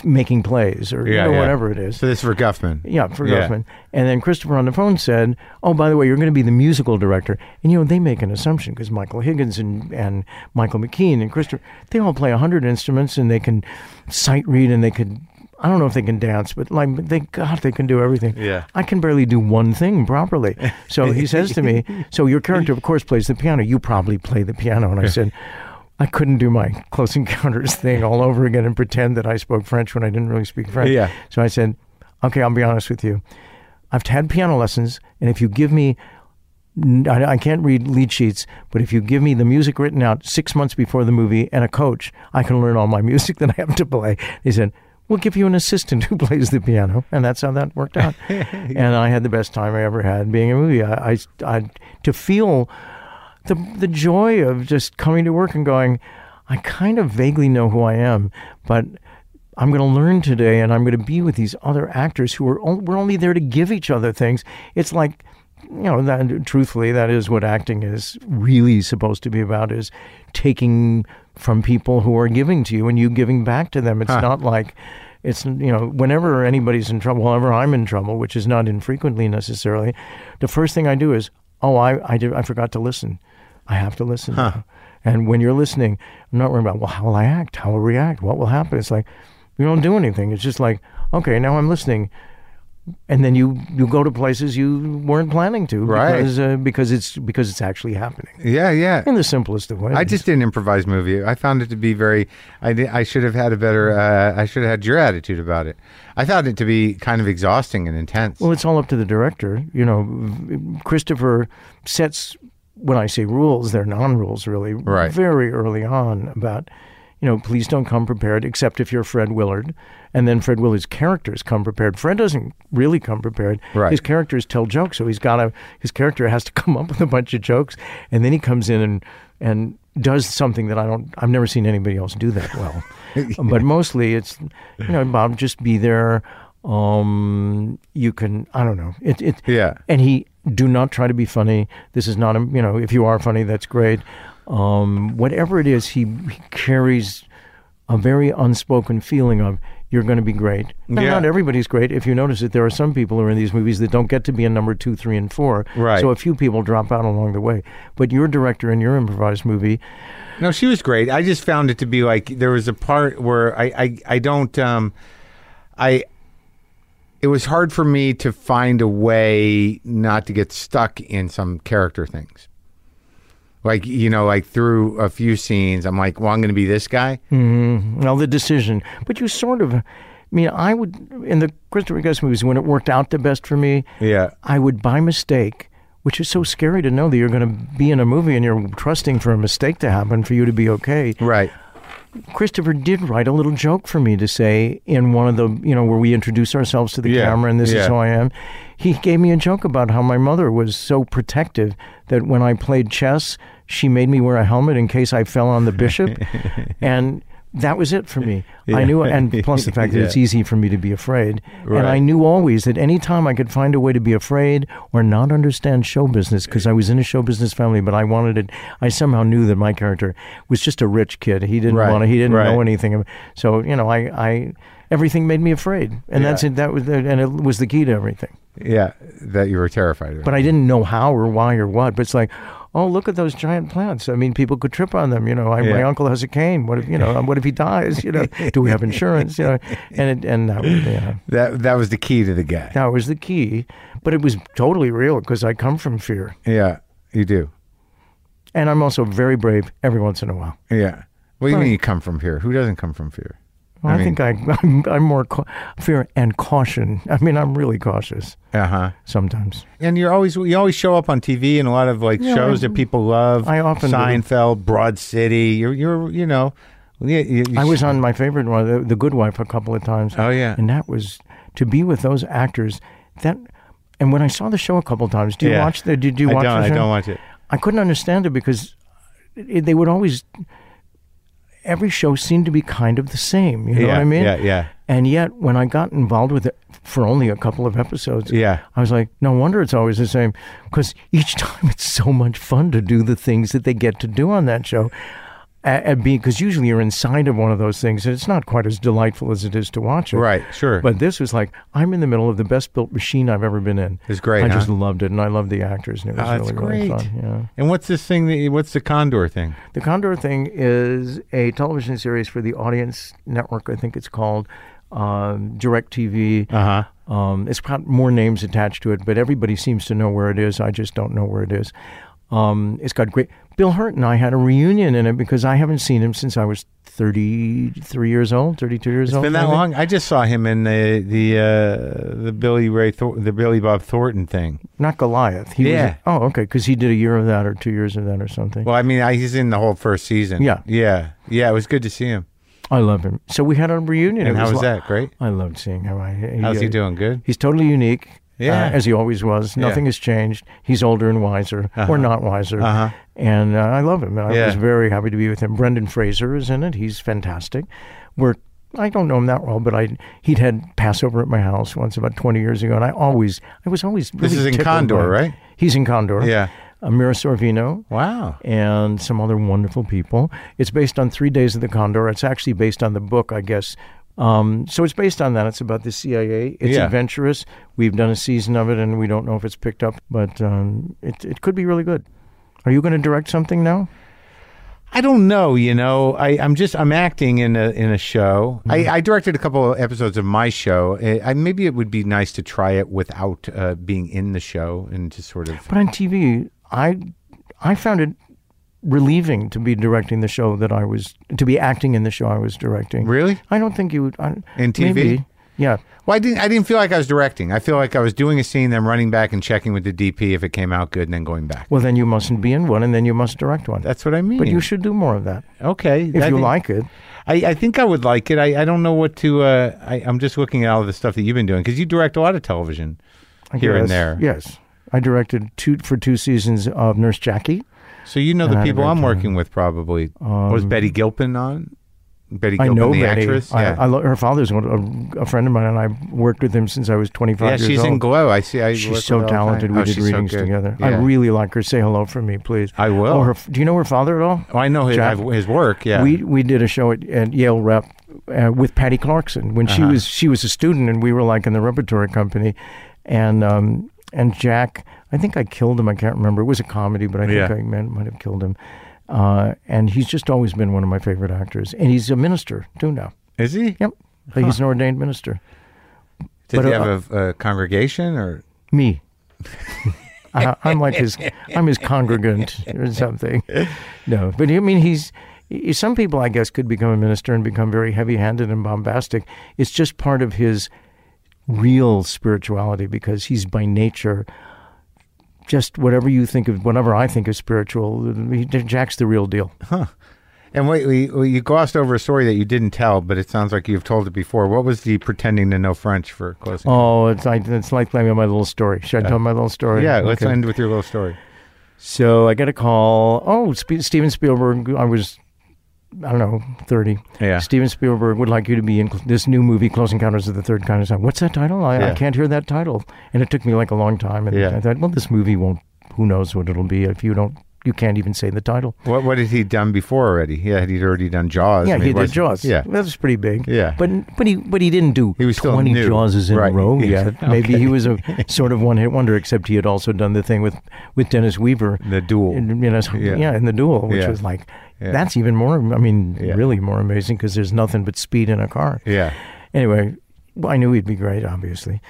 making plays or you know, yeah. whatever it is. so this is for Guffman. Yeah, for Yeah. Guffman. And then Christopher on the phone said, "Oh, by the way, you're going to be the musical director." And you know, they make an assumption because Michael Higgins and, and Michael McKean and Christopher, they all play a hundred instruments and they can sight read and they could. I don't know if they can dance, but like they, God, they can do everything. Yeah. I can barely do one thing properly. So he says to me, *laughs* "So your character, of course, plays the piano. You probably play the piano." And I said. I couldn't do my Close Encounters thing all over again and pretend that I spoke French when I didn't really speak French. Yeah. So I said, okay, I'll be honest with you. I've had piano lessons, and if you give me, I, I can't read lead sheets, but if you give me the music written out six months before the movie and a coach, I can learn all my *laughs* music that I have to play. He said, we'll give you an assistant who *laughs* plays the piano, and that's how that worked out. *laughs* and I had the best time I ever had being a movie. I, I, I to feel the the joy of just coming to work and going, I kind of vaguely know who I am, but I'm going to learn today, and I'm going to be with these other actors who are we're only there to give each other things. It's like you know that truthfully that is what acting is really supposed to be about is taking from people who are giving to you and you giving back to them. It's not like it's you know whenever anybody's in trouble whenever i'm in trouble which is not infrequently necessarily the first thing i do is oh i i, did, I forgot to listen i have to listen now. and when you're listening i'm not worrying about well how will i act how will I react what will happen it's like you don't do anything it's just like okay now i'm listening and then you you go to places you weren't planning to Right. because uh, because it's because it's actually happening Yeah, yeah. in the simplest of ways. I just did an improvised movie. I found it to be very. I did, I should have had a better. Uh, I should have had your attitude about it. I found it to be kind of exhausting and intense. well, it's all up to the director. You know, Christopher sets when I say rules, they're non-rules really. Right. Very early on about. You know, please don't come prepared, except if you're Fred Willard. And then Fred Willard's characters come prepared. Fred doesn't really come prepared. Right. His characters tell jokes, so he's got to. His character has to *laughs* come up with a bunch of jokes, and then he comes in and and does something that I don't. I've never seen anybody else do that well. *laughs* but mostly, it's you know, Bob, just be there. Um, you can. I don't know. It. it Yeah. And he do not try to be funny. This is not a. You know, if you are funny, that's great. Um, whatever it is, he, he carries a very unspoken feeling of you're going to be great. Now, Yeah. not everybody's great. If you notice that there are some people who are in these movies that don't get to be in number two, three, and four. Right. So a few people drop out along the way. But your director in your improvised movie, No, she was great. I just found it to be like there was a part where I I, I don't um I it was hard for me to find a way not to get stuck in some character things. Like you know, like through a few scenes, I'm like, well, I'm going to be this guy. Mm-hmm. well, the decision. But you sort of, I mean, I would in the Christopher Guest movies when it worked out the best for me. Yeah, I would by mistake, which is so scary to know that you're going to be in a movie and you're trusting for a mistake to happen for you to be okay. right. Christopher did write a little joke for me to say in one of the, you know, where we introduce ourselves to the Yeah, camera and this yeah. is who I am. He gave me a joke about how my mother was so protective that when I played chess, she made me wear a helmet in case I fell on the bishop. *laughs* and that was it for me. *laughs* I knew, and *laughs* plus the fact that it's easy for me to be afraid. And I knew always that any time I could find a way to be afraid or not understand show business, because I was in a show business family, but I wanted it. I somehow knew that my character was just a rich kid. He didn't Right, want to. He didn't right. know anything. So you know, I, I, everything made me afraid, and that's it. That was, and it was the key to everything. Yeah, that you were terrified of. But I didn't know how or why or what. But it's like. Oh, look at those giant plants! I mean, people could trip on them. You know, I, my uncle has a cane. What if you know? *laughs* What if he dies? You know, do we have insurance? You know, and it, and that was, yeah. that that was the key to the guy. That was the key, but it was totally real because I come from fear, Yeah, you do. and I'm also very brave every once in a while. Yeah. What do you mean you come from fear? Who doesn't come from fear? Well, I, mean- think I, *laughs* I'm, I'm more ca- fear and caution. I mean, I'm really cautious Uh huh. sometimes. And you're always you always show up on TV in a lot of like Yeah, shows I- that people love. I often do. Seinfeld, Broad City. You're you're you know. Yeah, you, you I was on my favorite one, the, the Good Wife, a couple of times. Oh yeah. and that was to be with those actors. That, and when I saw the show a couple of times, do you Yeah. watch the? Did you watch? I watch don't. the I don't watch it. I couldn't understand it because it, they would always. Every show seemed to be kind of the same. You know yeah, what I mean? Yeah. Yeah. And yet, when I got involved with it for only a couple of episodes, Yeah. I was like, no wonder it's always the same. Because each *laughs* time it's so much fun to do the things that they get to do on that show. And because usually you're inside of one of those things, and it's not quite as delightful as it is to watch it. Right. Sure. But this was like I'm in the middle of the best built machine I've ever been in. It's great, I huh? just loved it, and I loved the actors, and it was Oh, really really great. fun. Yeah. and what's this thing? That, what's the Condor thing? The Condor thing is a television series for the Audience Network. I think it's called um, Direct TV. Uh huh. Um, it's got more names attached to it, but everybody seems to know where it is. I just don't know where it is. Um, it's got great. Bill Hurt and I had a reunion in it because I haven't seen him since I was 33 years old, 32 years It's old. been that maybe. long. I just saw him in the the uh, the Billy Ray Thor- the Billy Bob Thornton thing. Not Goliath. He Yeah. Was, oh, okay, because he did a year of that or two years of that or something. Well, I mean, I, he's in the whole first season. Yeah. Yeah. Yeah. It was good to see him. I love him. So we had a reunion. And It how was lo- that? Great. I loved seeing him. I, How's he doing? Good. He's totally unique. Yeah. uh, as he always was. Nothing has changed. He's older and wiser, or not wiser. Uh-huh. And uh, I love him. I Yeah. was very happy to be with him. Brendan Fraser is in it. He's fantastic. We're I don't know him that well, but I he'd had Passover at my house once about twenty years ago, and I always I was always This is in Condor, by- right? He's in Condor. Yeah. Amira Sorvino Wow. and some other wonderful people. It's based on Three Days of the Condor. It's actually based on the book, I guess. Um, so it's based on that. It's about the CIA. It's Yeah. adventurous. We've done a season of it, and we don't know if it's picked up, but um, it it could be really good. Are you going to direct something now? I don't know. You know, I, I'm just I'm acting in a in a show. Mm-hmm. I, I directed a couple of episodes of my show. I, I, maybe it would be nice to try it without uh, being in the show and just sort of. But on TV, I I found it relieving to be directing the show that I was to be acting in the show I was directing. Really? I don't think you would. I, In TV? maybe. Yeah. Well, I didn't. I didn't feel like I was directing. I feel like I was doing a scene, then running back and checking with the DP if it came out good, and then going back. Well, then you mustn't be in one, and then you must direct one. That's what I mean. but you should do more of that okay? if I you think- like it. I, I think I would like it. I, I don't know what to. Uh, I, I'm just looking at all the stuff that you've been doing because you direct a lot of television here and there. Yes, I directed two for two seasons of Nurse Jackie. So you know And the I people I'm time. working with probably. was Betty Gilpin on? Betty I know the Betty. actress. I, yeah, I lo- her father's a, a friend of mine, and I've worked with him since I was 25 yeah, years she's old. in Glow. I see. I She's so her all the time. talented. We Oh, did so readings good. together. I really like her. Say hello for me, please. I will. Oh, her, do you know her father at all? Oh, I know his, his work. Yeah. We we did a show at, at Yale Rep uh, with Patty Clarkson when she Uh-huh. was she was a student and we were like in the repertory company, and um, and Jack I think I killed him I can't remember it was a comedy but I think Yeah. I might, might have killed him, uh, and he's just always been one of my favorite actors and he's a minister too now. Is he? Yep, he's an ordained minister. Did But, he uh, have a, a congregation or? Me. *laughs* I, I'm like his, I'm his congregant or *laughs* something. No, but I mean, he's. he- Some people, I guess, could become a minister and become very heavy-handed and bombastic. It's just part of his real spirituality because he's by nature just whatever you think of, whatever I think is spiritual. He, Jack's the real deal. Huh. And wait, we, we, you glossed over a story that you didn't tell, but it sounds like you've told it before. What was the pretending to know French for close? Oh, it's like it's like my little story. Should I tell my little story? yeah, let's end with your little story. So I get a call. Oh, Sp- Steven Spielberg. I was, I don't know, 30. Yeah. Steven Spielberg would like you to be in this new movie, Close Encounters of the Third Kind. Said, What's that title? I, I can't hear that title. And it took me like a long time. And Yeah. I thought, well, this movie won't, who knows what it'll be if you don't, you can't even say the title. What what had he done before already? Yeah, had he already done Jaws? yeah, I mean, he did Jaws. Yeah, That was pretty big. Yeah. But but he but he didn't do He was still 20 new. Jawses in Right. a row *laughs* Yeah. yet. Maybe he was a *laughs* sort of one hit wonder, except he had also done the thing with, with Dennis Weaver. the duel. you know, Yeah. yeah. in the duel, which Yeah. was like Yeah. that's even more. I mean, really more amazing because there's nothing but speed in a car. yeah, Anyway, well, I knew he'd be great, obviously.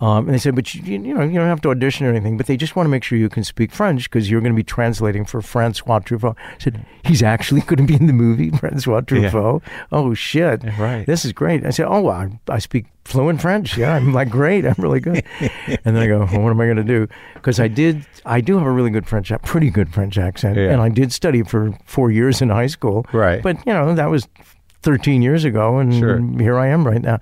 Um, and they said, but you, you know, you don't have to audition or anything, but they just want to make sure you can speak French because you're going to be translating for Francois Truffaut. I said, he's actually *laughs* going to be in the movie, Francois Truffaut. Oh shit, right. This is great. I said, oh, I, I speak fluent French. Yeah, I'm like great. I'm really good. *laughs* and then I go, well, what am I going to do? Because I did, I do have a really good French, pretty good French accent, Yeah. and I did study for four years in high school. Right. But you know, that was 13 years ago, and Sure. here I am right now.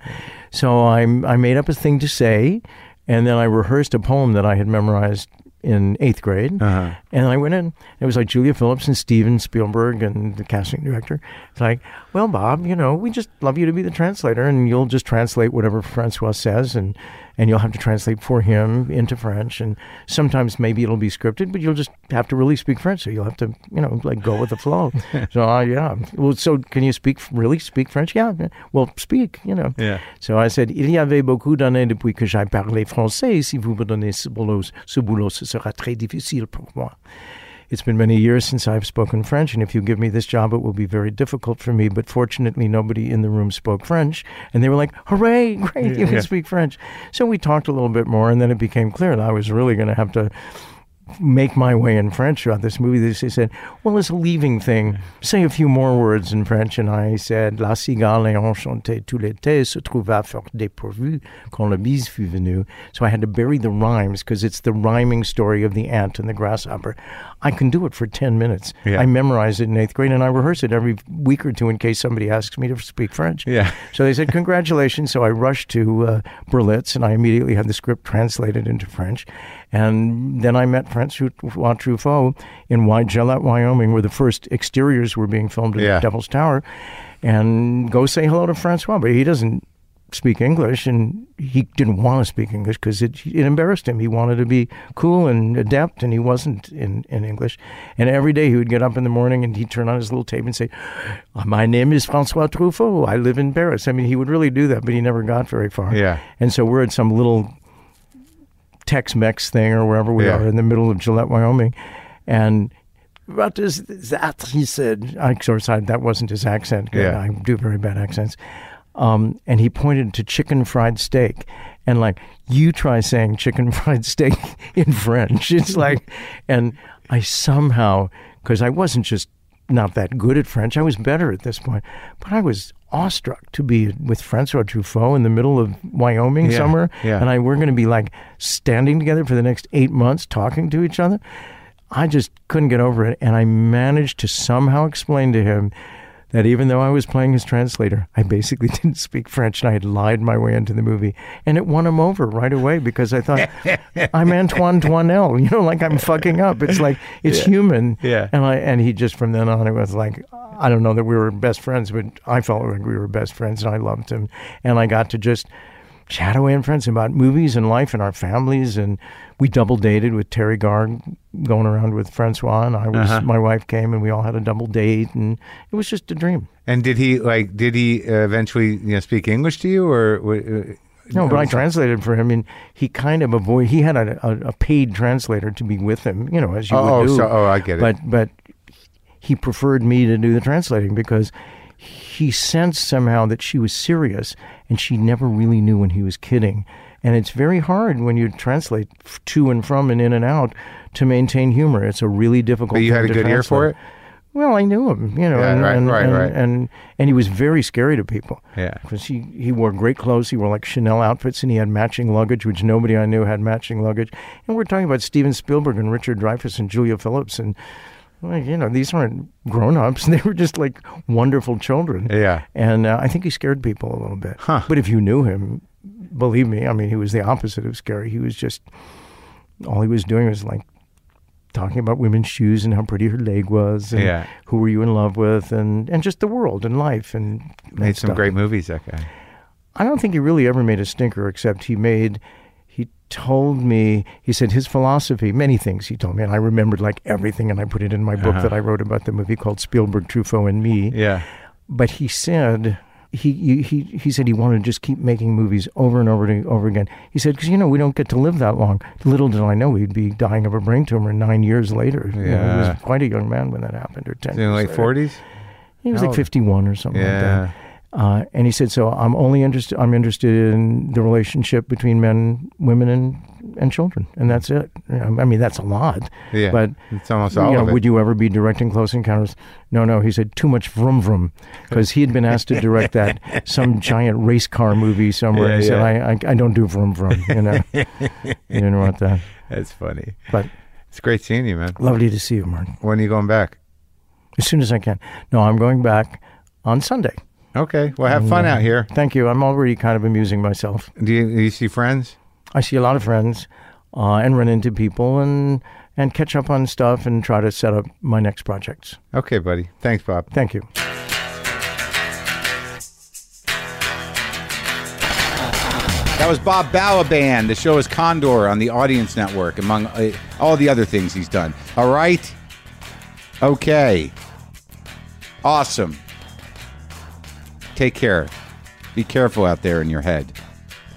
So I I made up a thing to say, and then I rehearsed a poem that I had memorized in eighth grade. Uh-huh. And I went in. It was like Julia Phillips and Steven Spielberg and the casting director. It's like, well, Bob, you know, we just love you to be the translator, and you'll just translate whatever Francois says, and and you'll have to translate for him into French. And sometimes maybe it'll be scripted, but you'll just have to really speak French. So you'll have to, you know, like go with the flow. *laughs* so uh, yeah. Well, so can you speak really speak French? Yeah. Well, speak. You know. Yeah. So I said, il y avait beaucoup d'années depuis que j'ai parlé français. Si vous me donnez ce boulot, ce boulot, ce sera très difficile pour moi. It's been many years since I've spoken French, and if you give me this job, it will be very difficult for me. But fortunately, nobody in the room spoke French, and they were like, "Hooray, *laughs* great, you Yeah. can speak French." So we talked a little bit more, and then it became clear that I was really going to have to make my way in French throughout this movie. They said, "Well, it's a leaving thing. Say a few more words in French." And I said, "La cigale enchantée tout l'été se trouva fort dépourvue quand la bise fut venue." So I had to bury the rhymes because it's the rhyming story of the ant and the grasshopper. I can do it for ten minutes. Yeah. I memorized it in eighth grade, and I rehearse it every week or two in case somebody asks me to speak French. Yeah. So they said, Congratulations. So I rushed to uh, Berlitz and I immediately had the script translated into French. And then I met Francois Truffaut in Gillette, Wyoming, where the first exteriors were being filmed at Yeah. Devil's Tower. And go say hello to Francois. But he doesn't speak English and he didn't want to speak English because it, it embarrassed him. He wanted to be cool and adept and he wasn't in, in English. And every day he would get up in the morning and he'd turn on his little tape and say, uh, My name is Francois Truffaut. I live in Paris. I mean, he would really do that, but he never got very far. Yeah. And so we're at some little Tex Mex thing or wherever we Yeah. are in the middle of Gillette, Wyoming. And what is that? He said, I sort of said that wasn't his accent. Yeah. I do very bad accents. Um, and he pointed to chicken fried steak. And like, you try saying chicken *laughs* fried steak in French. It's like, and I somehow, because I wasn't just not that good at French, I was better at this point, but I was awestruck to be with Francois Truffaut in the middle of Wyoming Yeah, somewhere. yeah. And I we're going to be like standing together for the next eight months talking to each other. I just couldn't get over it. And I managed to somehow explain to him that even though I was playing his translator, I basically *laughs* didn't speak French and I had lied my way into the movie. And it won him over right away because I thought, *laughs* I'm Antoine Doinel, you know, like I'm fucking up. It's like, it's human. Yeah. And I and he just from then on, it was like, I don't know that we were best friends, but I felt like we were best friends and I loved him. And I got to just chat away in friends about movies and life and our families. And we double dated with Teri Garr going around with Francois. And I was, Uh-huh. my wife came and we all had a double date. And it was just a dream. And did he like? Did he uh, eventually you know speak English to you or? Uh, No, but I translated for him, and he kind of avoid. He had a, a, a paid translator to be with him, you know, as you Oh, would oh, do. so- oh, I get it. But but he preferred me to do the translating because he sensed somehow that she was serious, and she never really knew when he was kidding. And it's very hard when you translate to and from and in and out to maintain humor. It's a really difficult. But you had a good ear for it. Well, I knew him, you know, Yeah, and, right, and, right, and, right. and and he was very scary to people. Yeah. because he he wore great clothes. He wore like Chanel outfits, and he had matching luggage, which nobody I knew had matching luggage. And we're talking about Steven Spielberg and Richard Dreyfuss and Julia Phillips, and like you know, these aren't grown ups. *laughs* They were just like wonderful children. Yeah. And uh, I think he scared people a little bit. Huh. But if you knew him, believe me, I mean, he was the opposite of scary. He was just all he was doing was like talking about women's shoes and how pretty her leg was and Yeah. who were you in love with and, and just the world and life and Made some stuff. great movies. That guy. I don't think he really ever made a stinker except he made he told me he said his philosophy many things he told me and I remembered like everything and I put it in my book Uh-huh. that I wrote about the movie called Spielberg Truffaut and Me Yeah. but he said he, he he said he wanted to just keep making movies over and over and over again. He said because you know we don't get to live that long. Little did I know he'd be dying of a brain tumor nine years later. You know, he Yeah. was quite a young man when that happened, or ten. In the late later. forties. He was How like fifty-one or something like Yeah. that. Uh, and he said, "So I'm only interested. I'm interested in the relationship between men, women, and and children, and that's it. You I mean, that's a lot. Yeah. But it's almost you all know, of it. would you ever be directing Close Encounters? No, no. He said too much vroom vroom because he had been asked to direct that *laughs* some giant race car movie somewhere. Yeah, he said, yeah. I, I I don't do vroom vroom. You know, he didn't want that. That's funny. But It's great seeing you, man. lovely to see you, Martin. When are you going back? As soon as I can. No, I'm going back on Sunday. Okay. Well, have fun out here. Thank you. I'm already kind of amusing myself. Do you, do you see friends? I see a lot of friends uh, and run into people and and catch up on stuff and try to set up my next projects. Okay, buddy. Thanks, Bob. Thank you. That was Bob Balaban. The show is Condor on the Audience Network, among uh, all the other things he's done. All right? Okay. Awesome. Take care. Be careful out there in your head.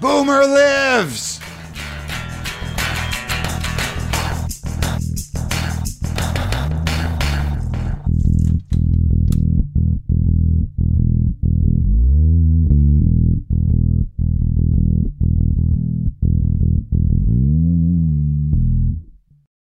Boomer lives!